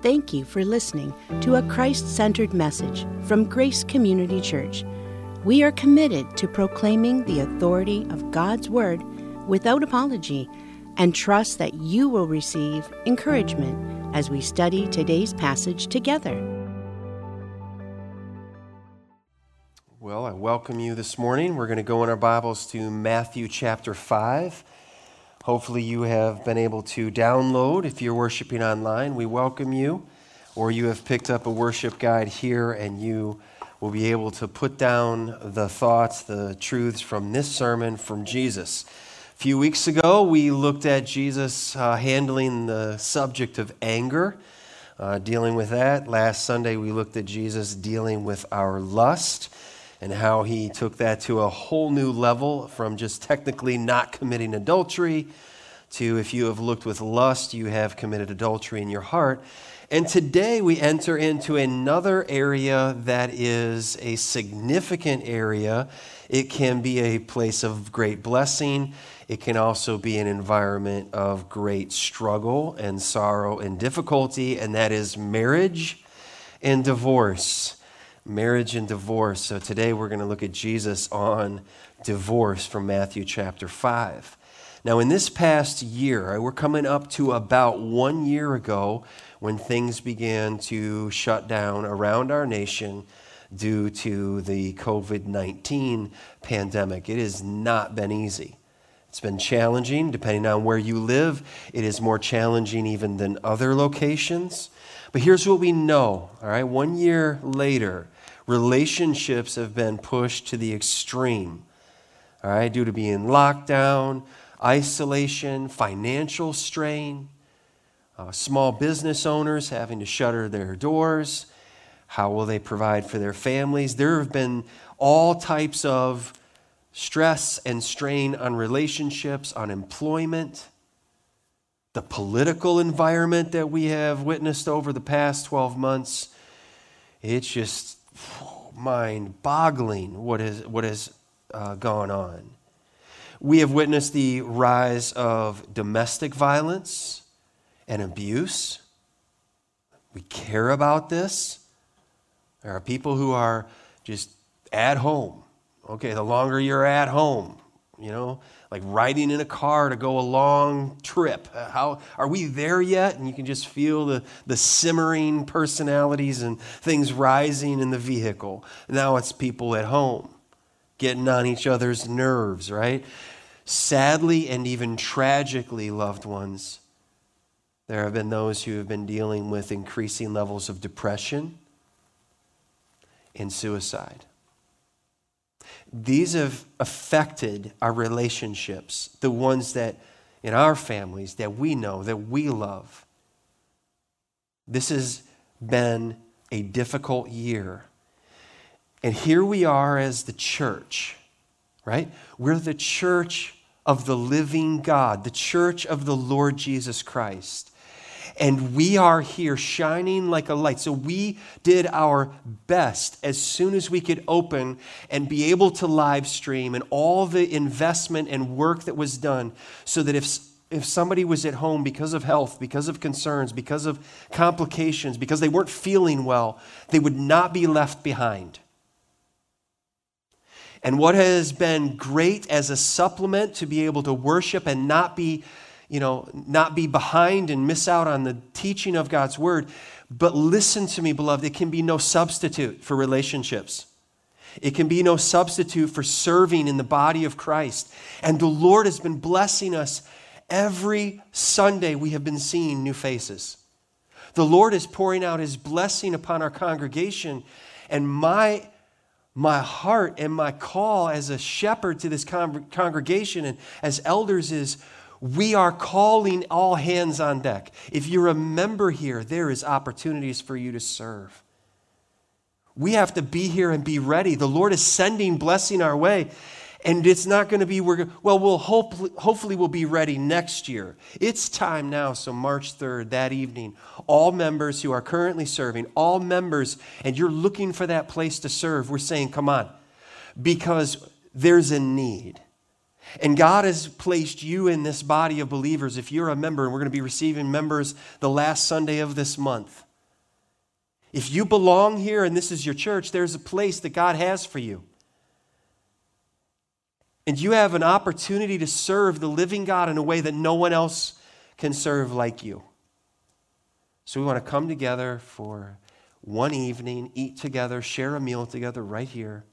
Thank you for listening to a Christ centered message from Grace Community Church. We are committed to proclaiming the authority of God's Word without apology and trust that you will receive encouragement as we study today's passage together. Well, I welcome you this morning. We're going to go in our Bibles to Matthew chapter 5. Hopefully, you have been able to download if you're worshiping online. We welcome you. Or you have picked up a worship guide here and you will be able to put down the thoughts, the truths from this sermon from Jesus. A few weeks ago, we looked at Jesus uh, handling the subject of anger, uh, dealing with that. Last Sunday, we looked at Jesus dealing with our lust and how he took that to a whole new level from just technically not committing adultery to if you have looked with lust, you have committed adultery in your heart. And today we enter into another area that is a significant area. It can be a place of great blessing. It can also be an environment of great struggle and sorrow and difficulty, and that is marriage and divorce marriage and divorce. So today we're going to look at Jesus on divorce from Matthew chapter 5. Now, in this past year, we're coming up to about one year ago when things began to shut down around our nation due to the COVID 19 pandemic. It has not been easy. It's been challenging depending on where you live. It is more challenging even than other locations. But here's what we know, all right? One year later, relationships have been pushed to the extreme, all right, due to being locked down, isolation, financial strain, uh, small business owners having to shutter their doors. How will they provide for their families? There have been all types of stress and strain on relationships, on employment, the political environment that we have witnessed over the past 12 months. It's just mind boggling what has, what has uh, gone on. We have witnessed the rise of domestic violence and abuse. We care about this. There are people who are just at home. Okay, the longer you're at home, you know, like riding in a car to go a long trip. Uh, how are we there yet? And you can just feel the, the simmering personalities and things rising in the vehicle. Now it's people at home getting on each other's nerves, right? Sadly and even tragically, loved ones, there have been those who have been dealing with increasing levels of depression and suicide. These have affected our relationships, the ones that in our families that we know, that we love. This has been a difficult year. And here we are as the church, right? We're the church of the living God, the church of the Lord Jesus Christ and we are here shining like a light. So we did our best as soon as we could open and be able to live stream and all the investment and work that was done so that if if somebody was at home because of health, because of concerns, because of complications, because they weren't feeling well, they would not be left behind. And what has been great as a supplement to be able to worship and not be you know, not be behind and miss out on the teaching of God's word. But listen to me, beloved, it can be no substitute for relationships. It can be no substitute for serving in the body of Christ. And the Lord has been blessing us every Sunday. We have been seeing new faces. The Lord is pouring out his blessing upon our congregation. And my, my heart and my call as a shepherd to this con- congregation and as elders is we are calling all hands on deck. If you're a member here, there is opportunities for you to serve. We have to be here and be ready. The Lord is sending blessing our way. And it's not going to be, we're, well, we'll hopefully, hopefully we'll be ready next year. It's time now, so March 3rd, that evening, all members who are currently serving, all members, and you're looking for that place to serve, we're saying, come on, because there's a need. And God has placed you in this body of believers. If you're a member, and we're going to be receiving members the last Sunday of this month, If you belong here and this is your church, there's a place that God has for you. And you have an opportunity to serve the living God in a way that no one else can serve like you. So we want to come together for one evening, eat together, share a meal together right here,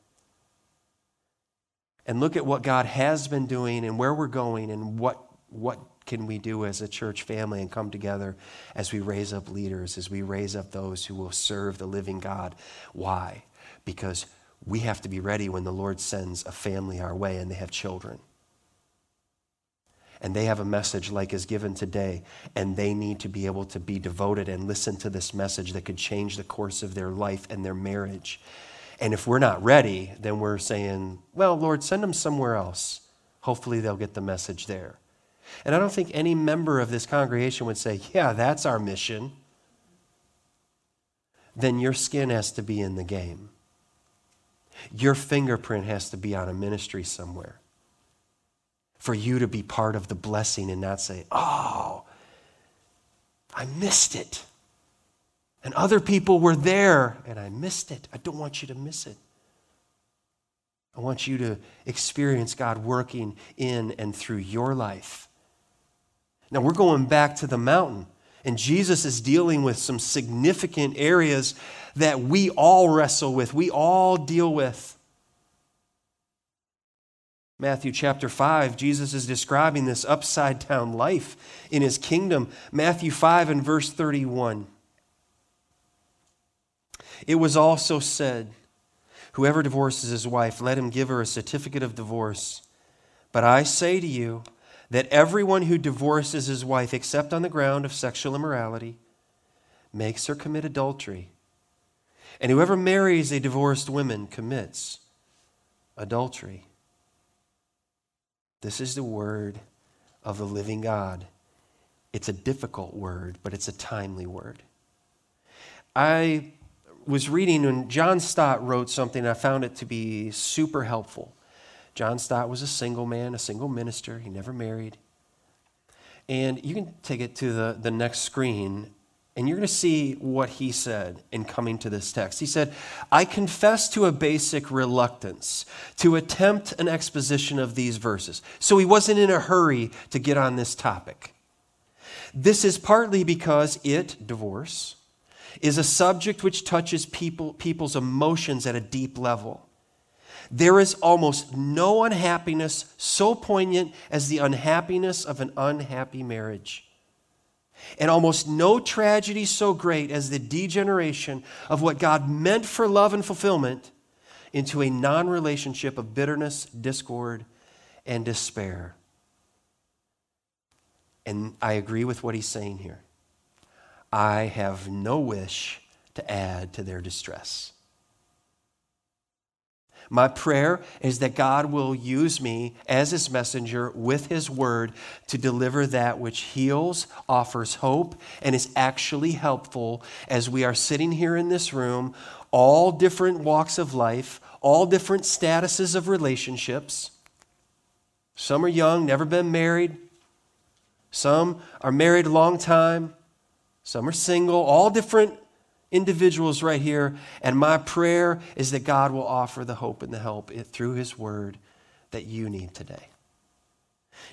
and look at what God has been doing and where we're going and what, what can we do as a church family and come together as we raise up leaders, as we raise up those who will serve the living God. Why? Because we have to be ready when the Lord sends a family our way and they have children. And they have a message like is given today, and they need to be able to be devoted and listen to this message that could change the course of their life and their marriage. And if we're not ready, then we're saying, well, Lord, send them somewhere else. Hopefully, they'll get the message there. And I don't think any member of this congregation would say, yeah, that's our mission. Then your skin has to be in the game. Your fingerprint has to be on a ministry somewhere for you to be part of the blessing and not say, oh, I missed it. And other people were there and I missed it. I don't want you to miss it. I want you to experience God working in and through your life. Now, we're going back to the mountain, and Jesus is dealing with some significant areas that we all wrestle with, we all deal with. Matthew chapter 5, Jesus is describing this upside down life in his kingdom. Matthew 5 and verse 31. It was also said, Whoever divorces his wife, let him give her a certificate of divorce. But I say to you that everyone who divorces his wife, except on the ground of sexual immorality, makes her commit adultery. And whoever marries a divorced woman commits adultery. This is the word of the living God. It's a difficult word, but it's a timely word. I was reading when John Stott wrote something, I found it to be super helpful. John Stott was a single man, a single minister. He never married. And you can take it to the, the next screen, and you're going to see what he said in coming to this text. He said, I confess to a basic reluctance to attempt an exposition of these verses. So he wasn't in a hurry to get on this topic. This is partly because it, divorce, is a subject which touches people, people's emotions at a deep level. There is almost no unhappiness so poignant as the unhappiness of an unhappy marriage. And almost no tragedy so great as the degeneration of what God meant for love and fulfillment into a non relationship of bitterness, discord, and despair. And I agree with what he's saying here. I have no wish to add to their distress. My prayer is that God will use me as his messenger with his word to deliver that which heals, offers hope, and is actually helpful as we are sitting here in this room, all different walks of life, all different statuses of relationships. Some are young, never been married. Some are married a long time. Some are single, all different individuals right here. And my prayer is that God will offer the hope and the help through His Word that you need today.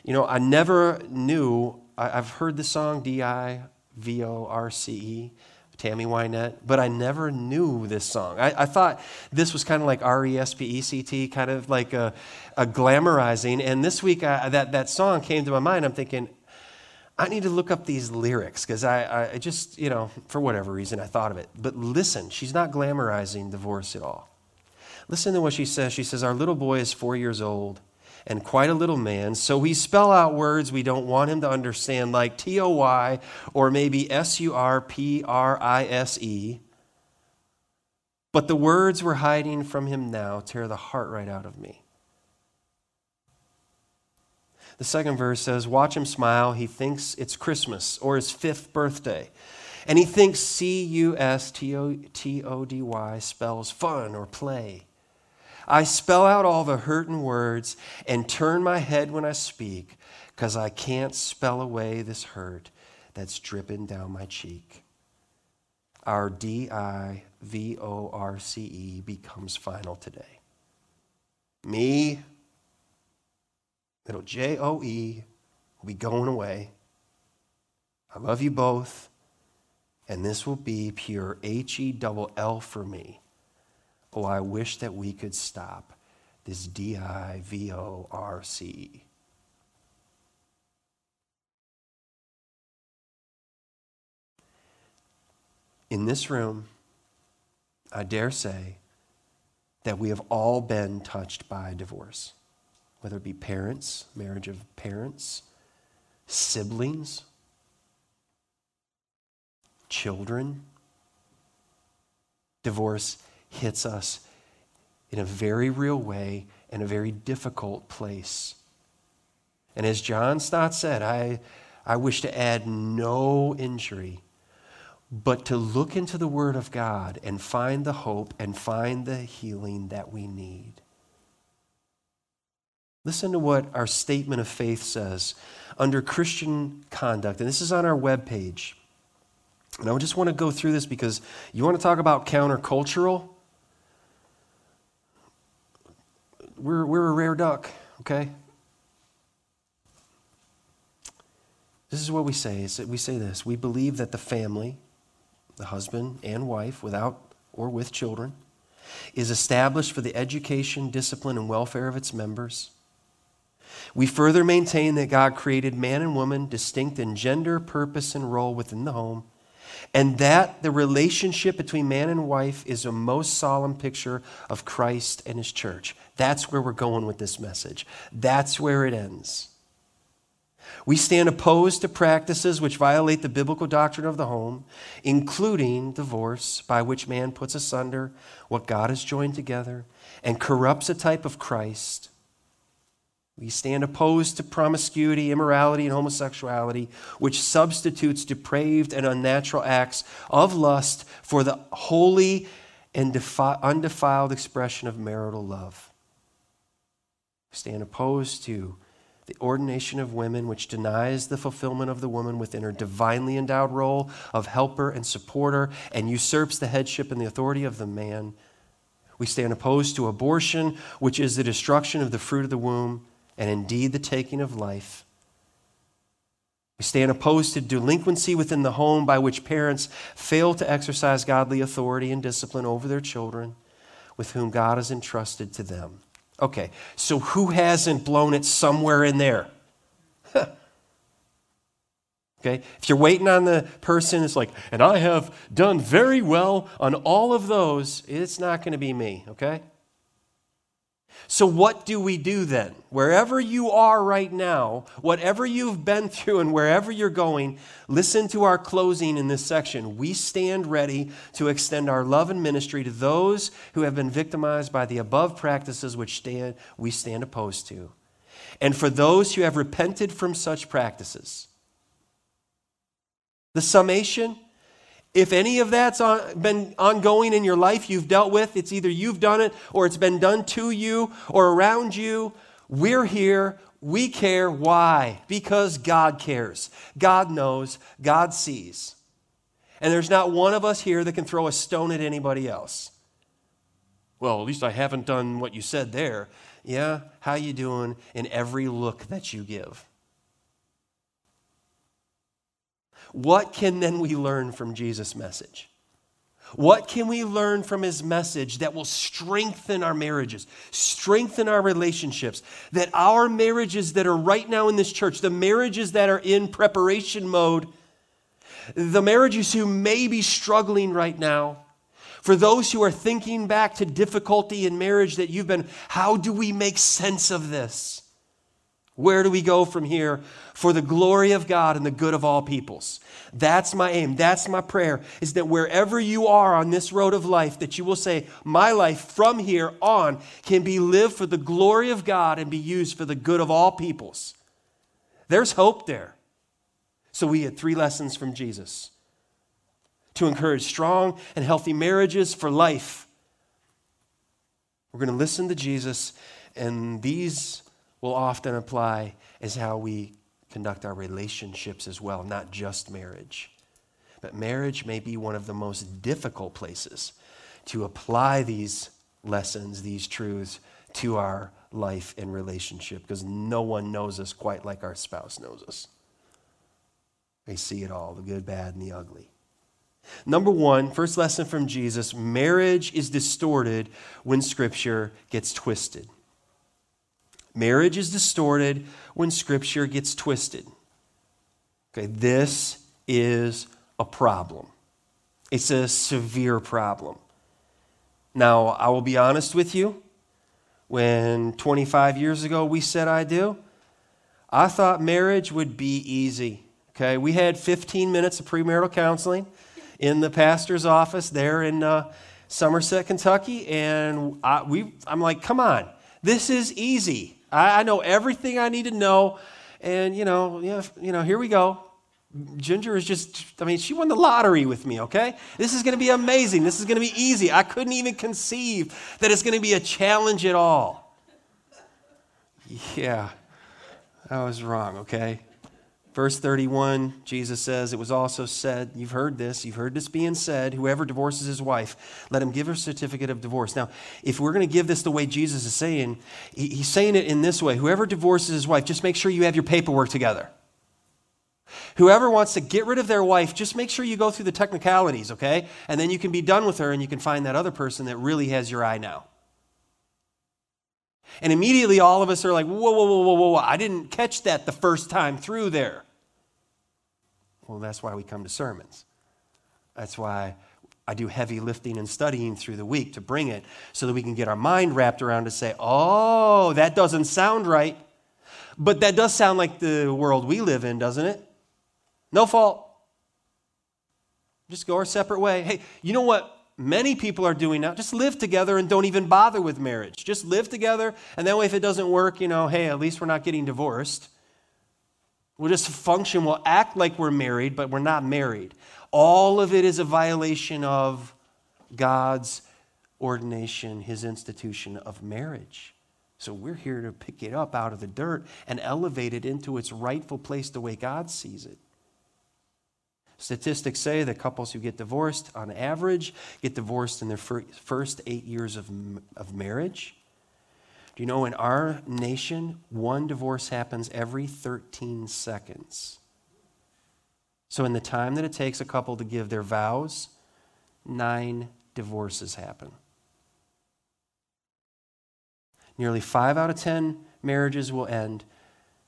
You know, I never knew, I've heard the song D I V O R C E. Tammy Wynette, but I never knew this song. I, I thought this was kind of like R E S P E C T, kind of like a, a glamorizing. And this week, I, that, that song came to my mind. I'm thinking, I need to look up these lyrics because I, I just, you know, for whatever reason, I thought of it. But listen, she's not glamorizing divorce at all. Listen to what she says. She says, Our little boy is four years old and quite a little man, so we spell out words we don't want him to understand, like T O Y or maybe S U R P R I S E. But the words we're hiding from him now tear the heart right out of me. The second verse says, Watch him smile. He thinks it's Christmas or his fifth birthday. And he thinks C U S T O D Y spells fun or play. I spell out all the hurting words and turn my head when I speak because I can't spell away this hurt that's dripping down my cheek. our D I V O R C E becomes final today. Me, little J O E, will be going away. I love you both, and this will be pure H E double L for me. Oh, I wish that we could stop this D I V O R C. In this room, I dare say that we have all been touched by divorce, whether it be parents, marriage of parents, siblings, children. Divorce hits us in a very real way in a very difficult place. And as John Stott said, I, I wish to add no injury, but to look into the Word of God and find the hope and find the healing that we need. Listen to what our statement of faith says under Christian conduct, and this is on our webpage. And I just want to go through this because you want to talk about countercultural? We're, we're a rare duck, okay? This is what we say. Is that we say this. We believe that the family, the husband and wife, without or with children, is established for the education, discipline, and welfare of its members. We further maintain that God created man and woman distinct in gender, purpose, and role within the home, and that the relationship between man and wife is a most solemn picture of Christ and his church. That's where we're going with this message. That's where it ends. We stand opposed to practices which violate the biblical doctrine of the home, including divorce, by which man puts asunder what God has joined together and corrupts a type of Christ. We stand opposed to promiscuity, immorality, and homosexuality, which substitutes depraved and unnatural acts of lust for the holy and defi- undefiled expression of marital love. We stand opposed to the ordination of women, which denies the fulfillment of the woman within her divinely endowed role of helper and supporter and usurps the headship and the authority of the man. We stand opposed to abortion, which is the destruction of the fruit of the womb and indeed the taking of life. We stand opposed to delinquency within the home by which parents fail to exercise godly authority and discipline over their children with whom God has entrusted to them. Okay, so who hasn't blown it somewhere in there? okay, if you're waiting on the person, it's like, and I have done very well on all of those, it's not going to be me, okay? So, what do we do then? Wherever you are right now, whatever you've been through, and wherever you're going, listen to our closing in this section. We stand ready to extend our love and ministry to those who have been victimized by the above practices which stand, we stand opposed to, and for those who have repented from such practices. The summation if any of that's on, been ongoing in your life, you've dealt with, it's either you've done it or it's been done to you or around you, we're here. We care. Why? Because God cares. God knows. God sees. And there's not one of us here that can throw a stone at anybody else. Well, at least I haven't done what you said there. Yeah, how you doing in every look that you give? What can then we learn from Jesus' message? What can we learn from his message that will strengthen our marriages, strengthen our relationships? That our marriages that are right now in this church, the marriages that are in preparation mode, the marriages who may be struggling right now, for those who are thinking back to difficulty in marriage that you've been, how do we make sense of this? Where do we go from here for the glory of God and the good of all peoples? That's my aim. That's my prayer is that wherever you are on this road of life that you will say my life from here on can be lived for the glory of God and be used for the good of all peoples. There's hope there. So we had three lessons from Jesus to encourage strong and healthy marriages for life. We're going to listen to Jesus and these will often apply as how we conduct our relationships as well, not just marriage. But marriage may be one of the most difficult places to apply these lessons, these truths to our life and relationship because no one knows us quite like our spouse knows us. They see it all the good, bad, and the ugly. Number one, first lesson from Jesus marriage is distorted when Scripture gets twisted. Marriage is distorted when Scripture gets twisted. Okay, this is a problem. It's a severe problem. Now, I will be honest with you. When 25 years ago we said I do, I thought marriage would be easy. Okay, we had 15 minutes of premarital counseling in the pastor's office there in uh, Somerset, Kentucky, and I, we, I'm like, come on, this is easy. I, I know everything I need to know, and you know, know, you know, here we go. Ginger is just, I mean, she won the lottery with me, okay? This is going to be amazing. This is going to be easy. I couldn't even conceive that it's going to be a challenge at all. Yeah, I was wrong, okay? Verse 31, Jesus says, It was also said, you've heard this, you've heard this being said, whoever divorces his wife, let him give her a certificate of divorce. Now, if we're going to give this the way Jesus is saying, he's saying it in this way whoever divorces his wife, just make sure you have your paperwork together. Whoever wants to get rid of their wife, just make sure you go through the technicalities, okay? And then you can be done with her and you can find that other person that really has your eye now. And immediately all of us are like, whoa, whoa, whoa, whoa, whoa, I didn't catch that the first time through there. Well, that's why we come to sermons. That's why I do heavy lifting and studying through the week to bring it so that we can get our mind wrapped around to say, oh, that doesn't sound right. But that does sound like the world we live in, doesn't it? No fault. Just go our separate way. Hey, you know what many people are doing now? Just live together and don't even bother with marriage. Just live together, and that way, if it doesn't work, you know, hey, at least we're not getting divorced. We'll just function, we'll act like we're married, but we're not married. All of it is a violation of God's ordination, his institution of marriage. So we're here to pick it up out of the dirt and elevate it into its rightful place the way God sees it. Statistics say that couples who get divorced, on average, get divorced in their first eight years of, of marriage. Do you know in our nation, one divorce happens every 13 seconds? So, in the time that it takes a couple to give their vows, nine divorces happen. Nearly five out of 10 marriages will end,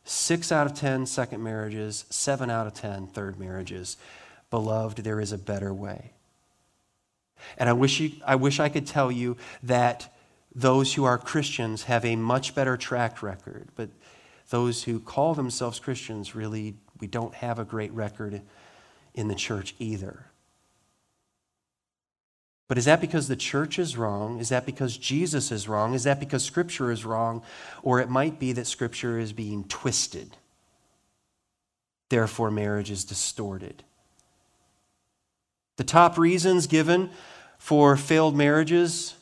six out of 10 second marriages, seven out of 10 third marriages. Beloved, there is a better way. And I wish, you, I wish I could tell you that those who are Christians have a much better track record, but those who call themselves Christians really, we don't have a great record in the church either. But is that because the church is wrong? Is that because Jesus is wrong? Is that because Scripture is wrong? Or it might be that Scripture is being twisted. Therefore, marriage is distorted. The top reasons given for failed marriages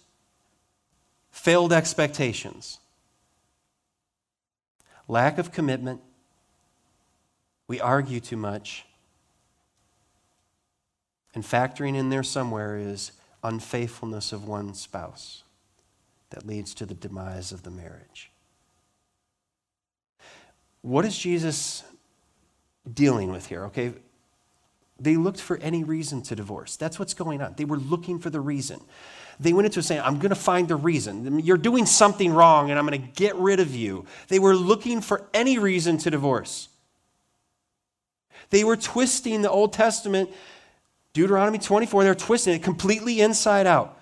failed expectations, lack of commitment, we argue too much, and factoring in there somewhere is unfaithfulness of one spouse that leads to the demise of the marriage. What is Jesus dealing with here? Okay, they looked for any reason to divorce. That's what's going on. They were looking for the reason. They went into saying, I'm going to find the reason. You're doing something wrong and I'm going to get rid of you. They were looking for any reason to divorce. They were twisting the Old Testament, Deuteronomy 24, they're twisting it completely inside out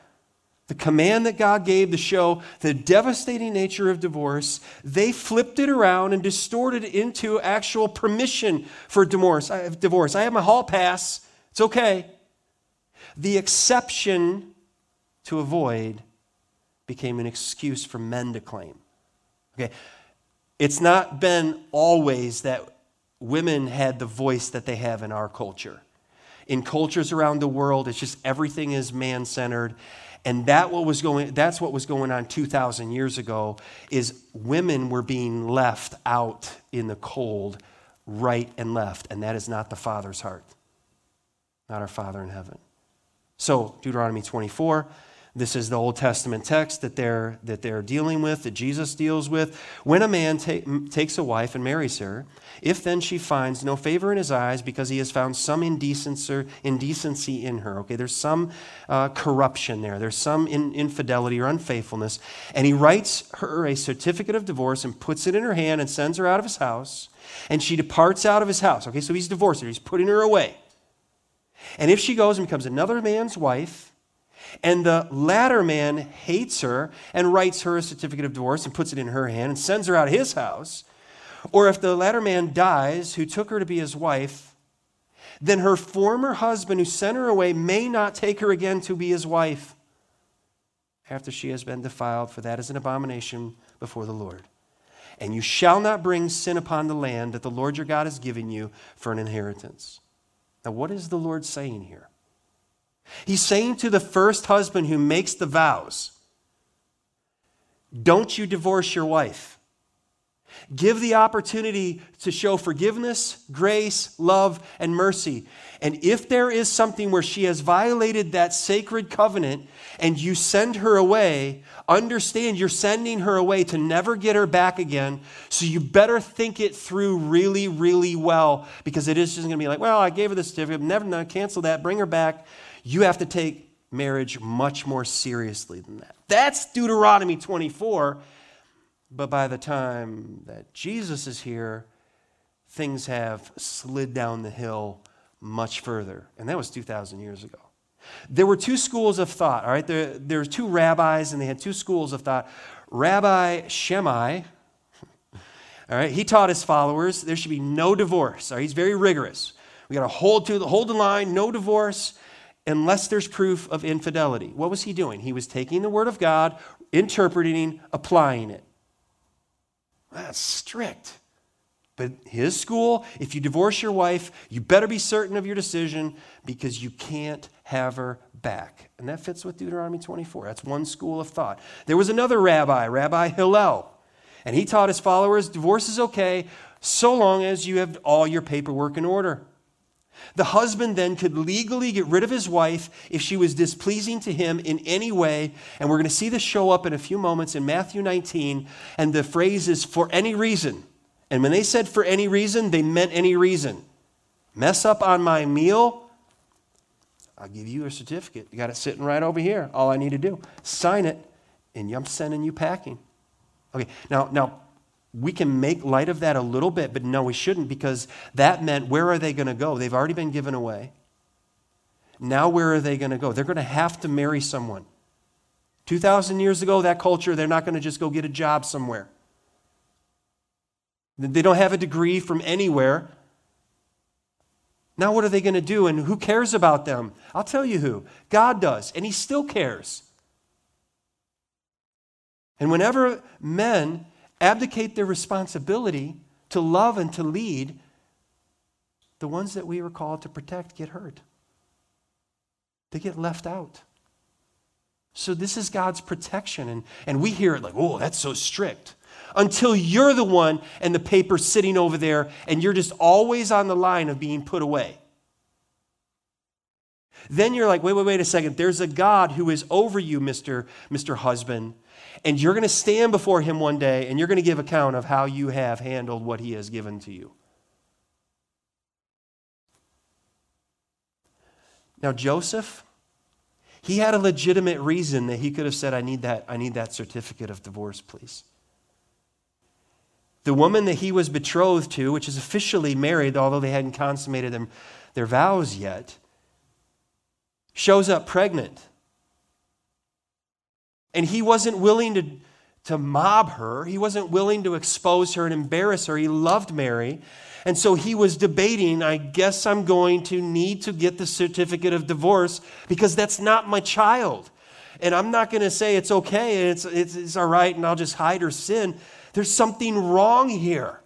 the command that God gave to show the devastating nature of divorce, they flipped it around and distorted it into actual permission for divorce. I have divorce. I have my hall pass. It's okay. The exception to avoid became an excuse for men to claim. Okay. It's not been always that women had the voice that they have in our culture. In cultures around the world, it's just everything is man centered and that what was going, that's what was going on 2,000 years ago is women were being left out in the cold right and left. And that is not the Father's heart. not our Father in heaven. So, Deuteronomy 24, this is the Old Testament text that they're, that they're dealing with, that Jesus deals with. When a man ta- takes a wife and marries her, if then she finds no favor in his eyes because he has found some indecency, in her, okay, there's some uh, corruption there, there's some in, infidelity or unfaithfulness, and he writes her a certificate of divorce and puts it in her hand and sends her out of his house, and she departs out of his house, okay, so he's divorced her, he's putting her away. And if she goes and becomes another man's wife, and the latter man hates her and writes her a certificate of divorce and puts it in her hand and sends her out of his house. Or if the latter man dies, who took her to be his wife, then her former husband who sent her away may not take her again to be his wife after she has been defiled, for that is an abomination before the Lord. And you shall not bring sin upon the land that the Lord your God has given you for an inheritance. Now, what is the Lord saying here? He's saying to the first husband who makes the vows, Don't you divorce your wife. Give the opportunity to show forgiveness, grace, love, and mercy. And if there is something where she has violated that sacred covenant and you send her away, understand you're sending her away to never get her back again. So you better think it through really, really well because it is just going to be like, well, I gave her the certificate, never, no, cancel that, bring her back. You have to take marriage much more seriously than that. That's Deuteronomy 24. But by the time that Jesus is here, things have slid down the hill much further. And that was 2,000 years ago. There were two schools of thought, all right? There, there were two rabbis, and they had two schools of thought. Rabbi Shammai, all right, he taught his followers there should be no divorce. All right, he's very rigorous. We got to hold to the hold the line, no divorce unless there's proof of infidelity. What was he doing? He was taking the word of God, interpreting, applying it. That's strict. But his school, if you divorce your wife, you better be certain of your decision because you can't have her back. And that fits with Deuteronomy 24. That's one school of thought. There was another rabbi, Rabbi Hillel, and he taught his followers divorce is okay so long as you have all your paperwork in order. The husband then could legally get rid of his wife if she was displeasing to him in any way. And we're going to see this show up in a few moments in Matthew 19. And the phrase is for any reason. And when they said for any reason, they meant any reason. Mess up on my meal, I'll give you a certificate. You got it sitting right over here. All I need to do, sign it, and I'm sending you packing. Okay, now, now we can make light of that a little bit, but no, we shouldn't because that meant where are they going to go? They've already been given away. Now, where are they going to go? They're going to have to marry someone. 2,000 years ago, that culture, they're not going to just go get a job somewhere. They don't have a degree from anywhere. Now, what are they going to do? And who cares about them? I'll tell you who. God does, and He still cares. And whenever men abdicate their responsibility to love and to lead, the ones that we were called to protect get hurt. They get left out. So, this is God's protection. And, and we hear it like, oh, that's so strict. Until you're the one and the paper's sitting over there and you're just always on the line of being put away. Then you're like, wait, wait, wait a second. There's a God who is over you, Mr. Mr. Husband, and you're going to stand before him one day and you're going to give account of how you have handled what he has given to you. Now, Joseph, he had a legitimate reason that he could have said, I need that, I need that certificate of divorce, please. The woman that he was betrothed to, which is officially married, although they hadn't consummated them, their vows yet, shows up pregnant. And he wasn't willing to, to mob her, he wasn't willing to expose her and embarrass her. He loved Mary. And so he was debating, I guess I'm going to need to get the certificate of divorce because that's not my child. And I'm not going to say it's okay and it's, it's, it's all right and I'll just hide her sin. There's something wrong here.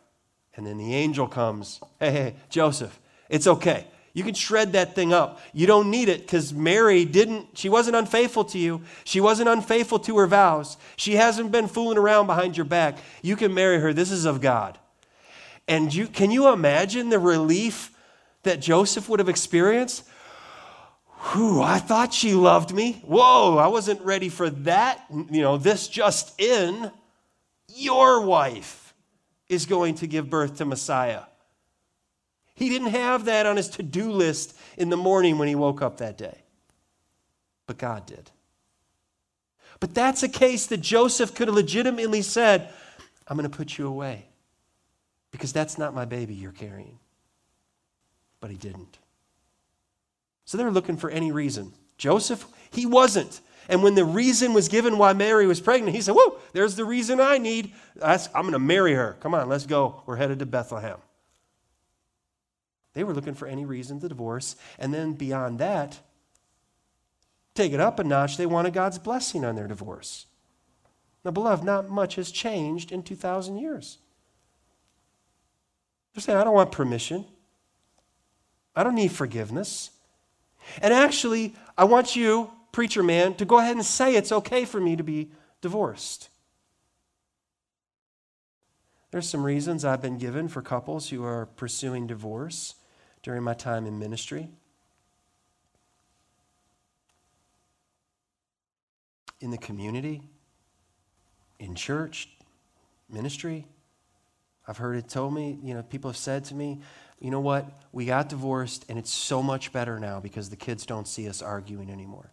And then the angel comes. Hey, hey, Joseph, it's okay. You can shred that thing up. You don't need it because Mary didn't, she wasn't unfaithful to you. She wasn't unfaithful to her vows. She hasn't been fooling around behind your back. You can marry her. This is of God. And you, can you imagine the relief that Joseph would have experienced? Whew, I thought she loved me. Whoa, I wasn't ready for that. You know, this just in. Your wife is going to give birth to Messiah. He didn't have that on his to do list in the morning when he woke up that day, but God did. But that's a case that Joseph could have legitimately said, I'm going to put you away because that's not my baby you're carrying. But he didn't. So they were looking for any reason. Joseph, he wasn't. And when the reason was given why Mary was pregnant, he said, Whoa, there's the reason I need. I'm going to marry her. Come on, let's go. We're headed to Bethlehem. They were looking for any reason to divorce. And then beyond that, take it up a notch, they wanted God's blessing on their divorce. Now, beloved, not much has changed in 2,000 years. They're saying, I don't want permission. I don't need forgiveness. And actually, I want you, preacher man, to go ahead and say it's okay for me to be divorced. There's some reasons I've been given for couples who are pursuing divorce during my time in ministry. In the community, in church, ministry. I've heard it told me, you know, people have said to me, you know what? We got divorced and it's so much better now because the kids don't see us arguing anymore.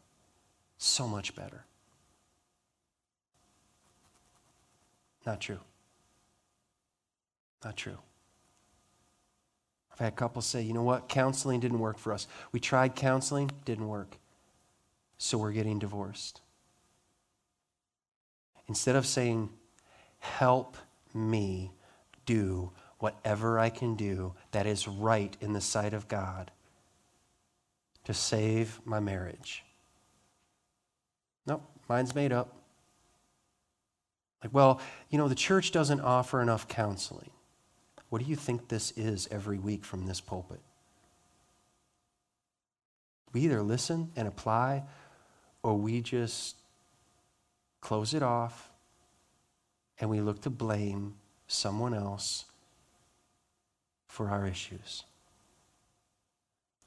So much better. Not true. Not true. I've had couples say, you know what? Counseling didn't work for us. We tried counseling, didn't work. So we're getting divorced. Instead of saying, help me do whatever I can do that is right in the sight of God to save my marriage. Nope, mine's made up. Like, well, you know, the church doesn't offer enough counseling. What do you think this is every week from this pulpit? We either listen and apply, or we just close it off and we look to blame someone else for our issues.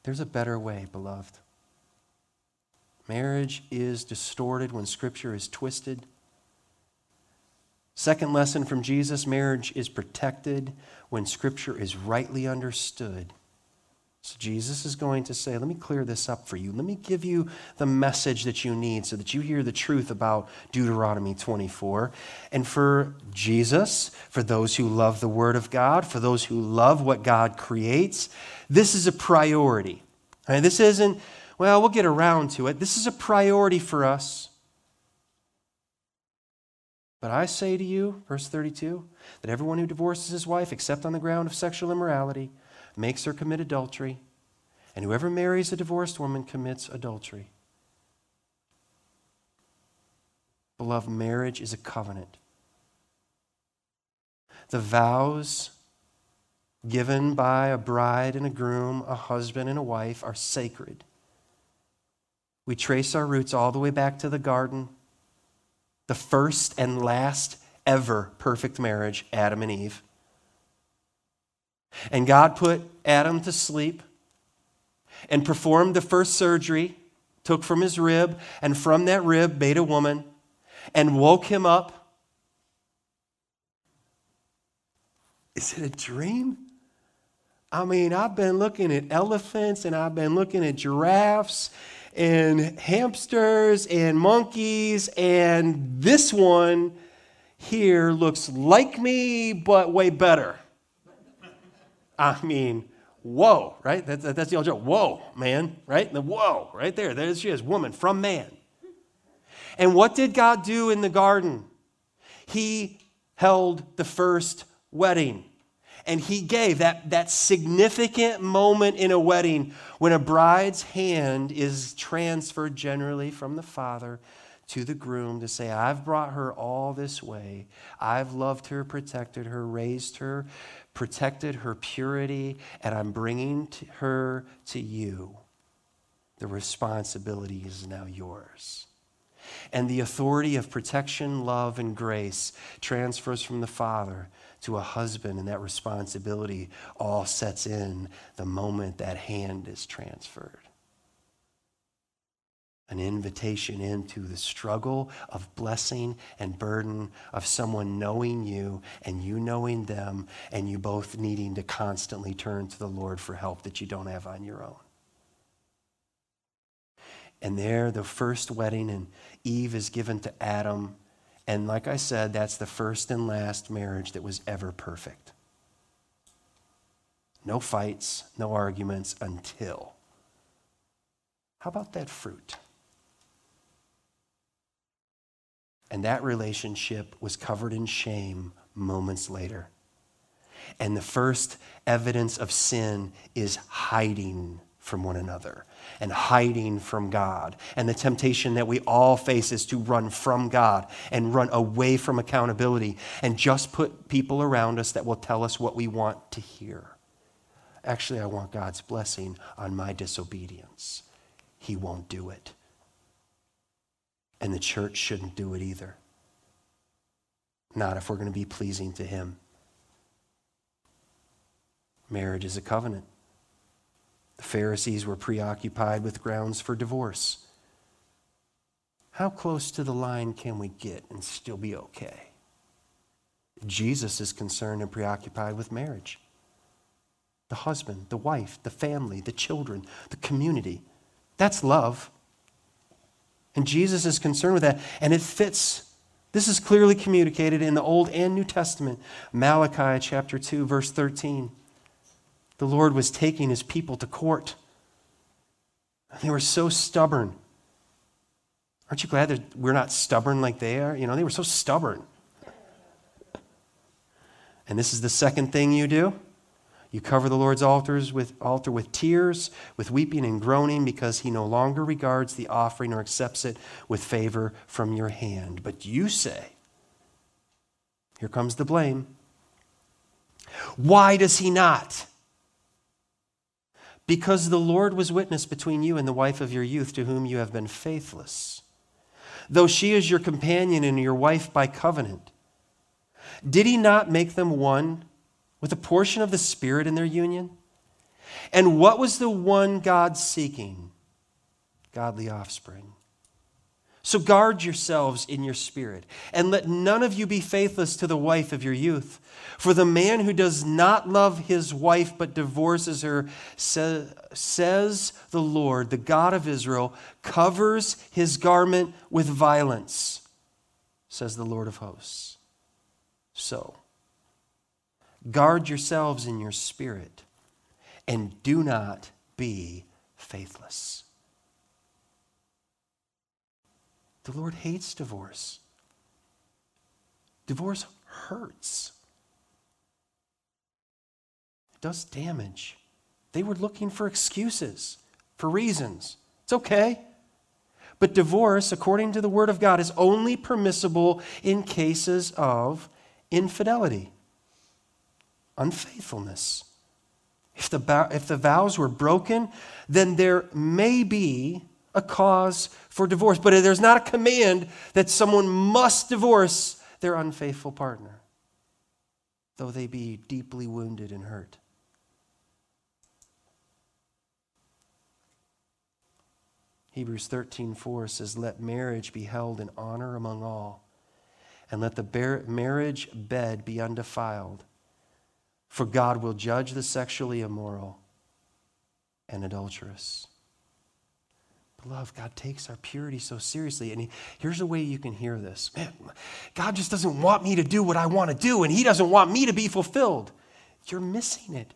There's a better way, beloved. Marriage is distorted when Scripture is twisted. Second lesson from Jesus marriage is protected when Scripture is rightly understood. So Jesus is going to say, Let me clear this up for you. Let me give you the message that you need so that you hear the truth about Deuteronomy 24. And for Jesus, for those who love the Word of God, for those who love what God creates, this is a priority. Right, this isn't, well, we'll get around to it. This is a priority for us. But I say to you, verse 32, that everyone who divorces his wife, except on the ground of sexual immorality, makes her commit adultery, and whoever marries a divorced woman commits adultery. Beloved, marriage is a covenant. The vows given by a bride and a groom, a husband and a wife, are sacred. We trace our roots all the way back to the garden, the first and last ever perfect marriage, Adam and Eve. And God put Adam to sleep and performed the first surgery, took from his rib, and from that rib made a woman and woke him up. Is it a dream? I mean, I've been looking at elephants and I've been looking at giraffes and hamsters and monkeys, and this one here looks like me, but way better. I mean, whoa, right? That's, that's the old joke. Whoa, man, right? The whoa, right there. There she is, woman from man. And what did God do in the garden? He held the first wedding. And he gave that, that significant moment in a wedding when a bride's hand is transferred generally from the father to the groom to say, I've brought her all this way. I've loved her, protected her, raised her, protected her purity, and I'm bringing to her to you. The responsibility is now yours. And the authority of protection, love, and grace transfers from the Father to a husband, and that responsibility all sets in the moment that hand is transferred. An invitation into the struggle of blessing and burden of someone knowing you and you knowing them, and you both needing to constantly turn to the Lord for help that you don't have on your own. And there, the first wedding, and Eve is given to Adam. And like I said, that's the first and last marriage that was ever perfect. No fights, no arguments until. How about that fruit? And that relationship was covered in shame moments later. And the first evidence of sin is hiding from one another and hiding from God. And the temptation that we all face is to run from God and run away from accountability and just put people around us that will tell us what we want to hear. Actually, I want God's blessing on my disobedience. He won't do it. And the church shouldn't do it either. Not if we're going to be pleasing to Him. Marriage is a covenant. The Pharisees were preoccupied with grounds for divorce. How close to the line can we get and still be okay? Jesus is concerned and preoccupied with marriage. The husband, the wife, the family, the children, the community. That's love. And Jesus is concerned with that. And it fits. This is clearly communicated in the Old and New Testament. Malachi chapter 2, verse 13. The Lord was taking his people to court. They were so stubborn. Aren't you glad that we're not stubborn like they are? You know, they were so stubborn. And this is the second thing you do you cover the Lord's altars with, altar with tears, with weeping and groaning, because he no longer regards the offering or accepts it with favor from your hand. But you say, here comes the blame. Why does he not? Because the Lord was witness between you and the wife of your youth, to whom you have been faithless, though she is your companion and your wife by covenant. Did he not make them one? With a portion of the Spirit in their union? And what was the one God seeking? Godly offspring. So guard yourselves in your spirit, and let none of you be faithless to the wife of your youth. For the man who does not love his wife but divorces her, says the Lord, the God of Israel, covers his garment with violence, says the Lord of hosts. So, Guard yourselves in your spirit and do not be faithless. The Lord hates divorce. Divorce hurts, it does damage. They were looking for excuses, for reasons. It's okay. But divorce, according to the Word of God, is only permissible in cases of infidelity unfaithfulness. If the, if the vows were broken, then there may be a cause for divorce. But there's not a command that someone must divorce their unfaithful partner, though they be deeply wounded and hurt. Hebrews 13:4 says, "Let marriage be held in honor among all, and let the marriage bed be undefiled." For God will judge the sexually immoral and adulterous. Love, God takes our purity so seriously. And he, here's a way you can hear this Man, God just doesn't want me to do what I want to do, and He doesn't want me to be fulfilled. You're missing it.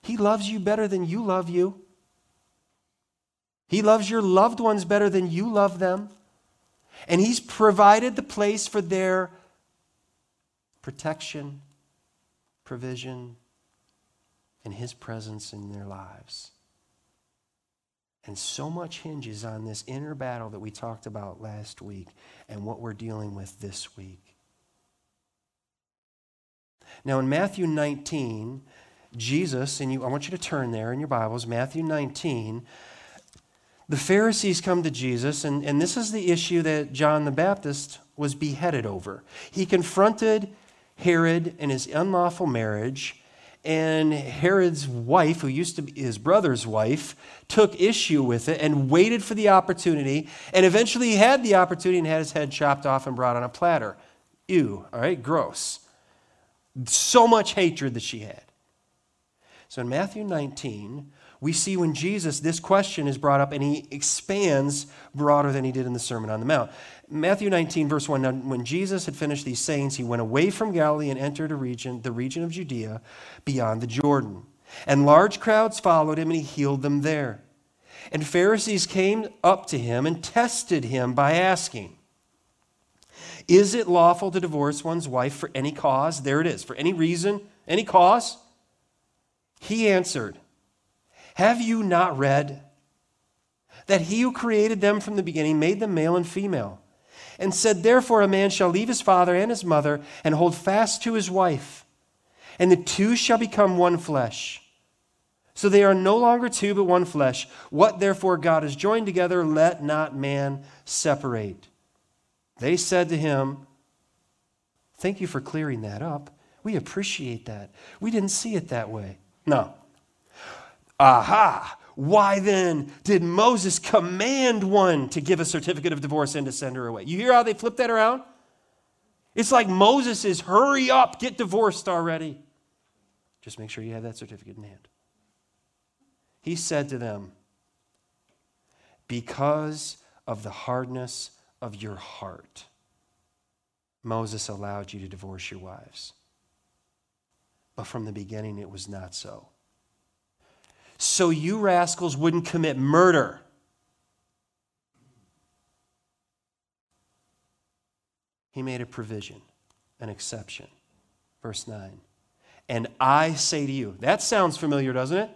He loves you better than you love you. He loves your loved ones better than you love them. And He's provided the place for their protection provision, and His presence in their lives. And so much hinges on this inner battle that we talked about last week and what we're dealing with this week. Now, in Matthew 19, Jesus, and you, I want you to turn there in your Bibles, Matthew 19, the Pharisees come to Jesus, and, and this is the issue that John the Baptist was beheaded over. He confronted Herod and his unlawful marriage, and Herod's wife, who used to be his brother's wife, took issue with it and waited for the opportunity. And eventually he had the opportunity and had his head chopped off and brought on a platter. Ew, all right, gross. So much hatred that she had. So in Matthew 19, we see when Jesus, this question is brought up and he expands broader than he did in the Sermon on the Mount. Matthew 19, verse 1 Now, when Jesus had finished these sayings, he went away from Galilee and entered a region, the region of Judea beyond the Jordan. And large crowds followed him, and he healed them there. And Pharisees came up to him and tested him by asking, Is it lawful to divorce one's wife for any cause? There it is, for any reason, any cause? He answered, Have you not read that he who created them from the beginning made them male and female? And said, Therefore, a man shall leave his father and his mother and hold fast to his wife, and the two shall become one flesh. So they are no longer two, but one flesh. What therefore God has joined together, let not man separate. They said to him, Thank you for clearing that up. We appreciate that. We didn't see it that way. No. Aha! Why then did Moses command one to give a certificate of divorce and to send her away? You hear how they flip that around? It's like Moses is hurry up, get divorced already. Just make sure you have that certificate in hand. He said to them, Because of the hardness of your heart, Moses allowed you to divorce your wives. But from the beginning, it was not so so you rascals wouldn't commit murder. He made a provision, an exception. Verse 9. And I say to you, that sounds familiar, doesn't it?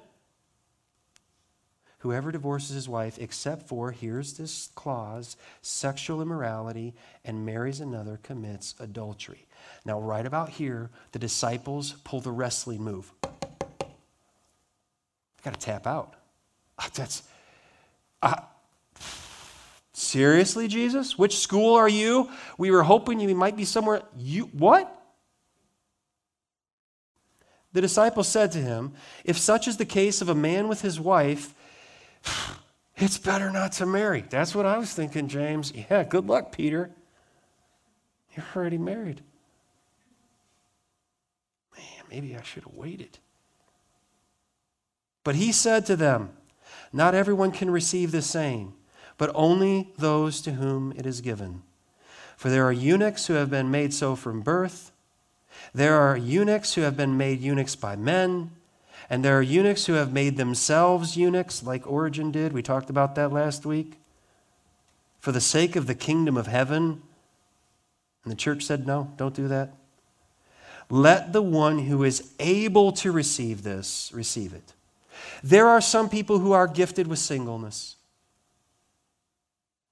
Whoever divorces his wife, except for, here's this clause, sexual immorality, and marries another, commits adultery. Now, right about here, the disciples pull the wrestling move. I got to tap out. That's. Uh, seriously, Jesus? Which school are you? We were hoping you might be somewhere. You what? The disciple said to him, If such is the case of a man with his wife, it's better not to marry. That's what I was thinking, James. Yeah, good luck, Peter. You're already married. Man, maybe I should have waited. But he said to them, Not everyone can receive the same, but only those to whom it is given. For there are eunuchs who have been made so from birth, there are eunuchs who have been made eunuchs by men, and there are eunuchs who have made themselves eunuchs, like Origen did. We talked about that last week. For the sake of the kingdom of heaven. And the church said, No, don't do that. Let the one who is able to receive this receive it. There are some people who are gifted with singleness.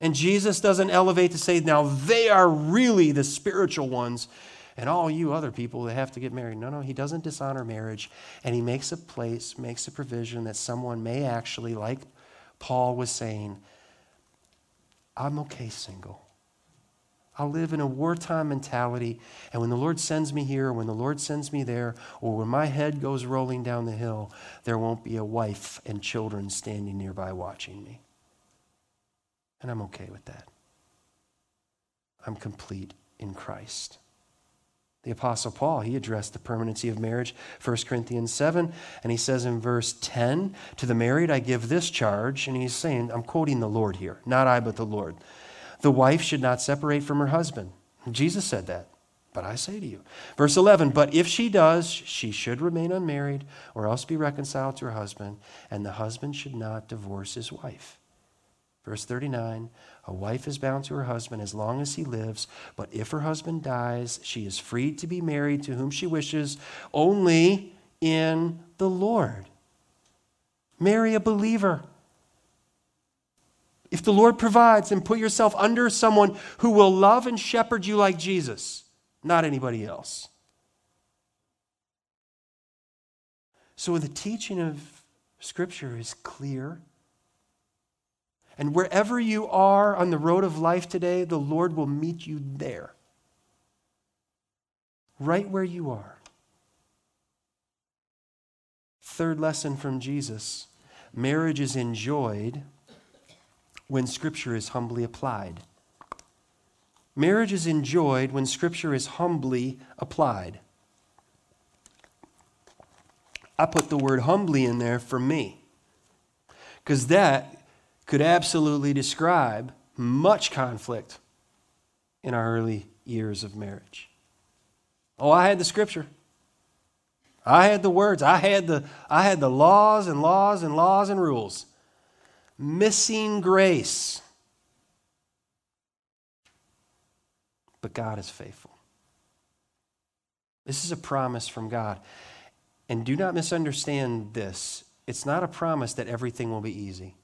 And Jesus doesn't elevate to say, now they are really the spiritual ones, and all you other people that have to get married. No, no, he doesn't dishonor marriage, and he makes a place, makes a provision that someone may actually, like Paul was saying, I'm okay single. I'll live in a wartime mentality. And when the Lord sends me here, or when the Lord sends me there, or when my head goes rolling down the hill, there won't be a wife and children standing nearby watching me. And I'm okay with that. I'm complete in Christ. The Apostle Paul, he addressed the permanency of marriage, 1 Corinthians 7, and he says in verse 10, To the married I give this charge, and he's saying, I'm quoting the Lord here, not I, but the Lord. The wife should not separate from her husband. Jesus said that. But I say to you. Verse 11, but if she does, she should remain unmarried or else be reconciled to her husband, and the husband should not divorce his wife. Verse 39, a wife is bound to her husband as long as he lives, but if her husband dies, she is free to be married to whom she wishes, only in the Lord. Marry a believer. If the Lord provides, then put yourself under someone who will love and shepherd you like Jesus, not anybody else. So the teaching of Scripture is clear. And wherever you are on the road of life today, the Lord will meet you there, right where you are. Third lesson from Jesus marriage is enjoyed when Scripture is humbly applied. Marriage is enjoyed when Scripture is humbly applied. I put the word humbly in there for me because that could absolutely describe much conflict in our early years of marriage. Oh, I had the scripture. I had the words. I had the, I had the laws and laws and laws and rules. Missing grace. But God is faithful. This is a promise from God. And do not misunderstand this. It's not a promise that everything will be easy,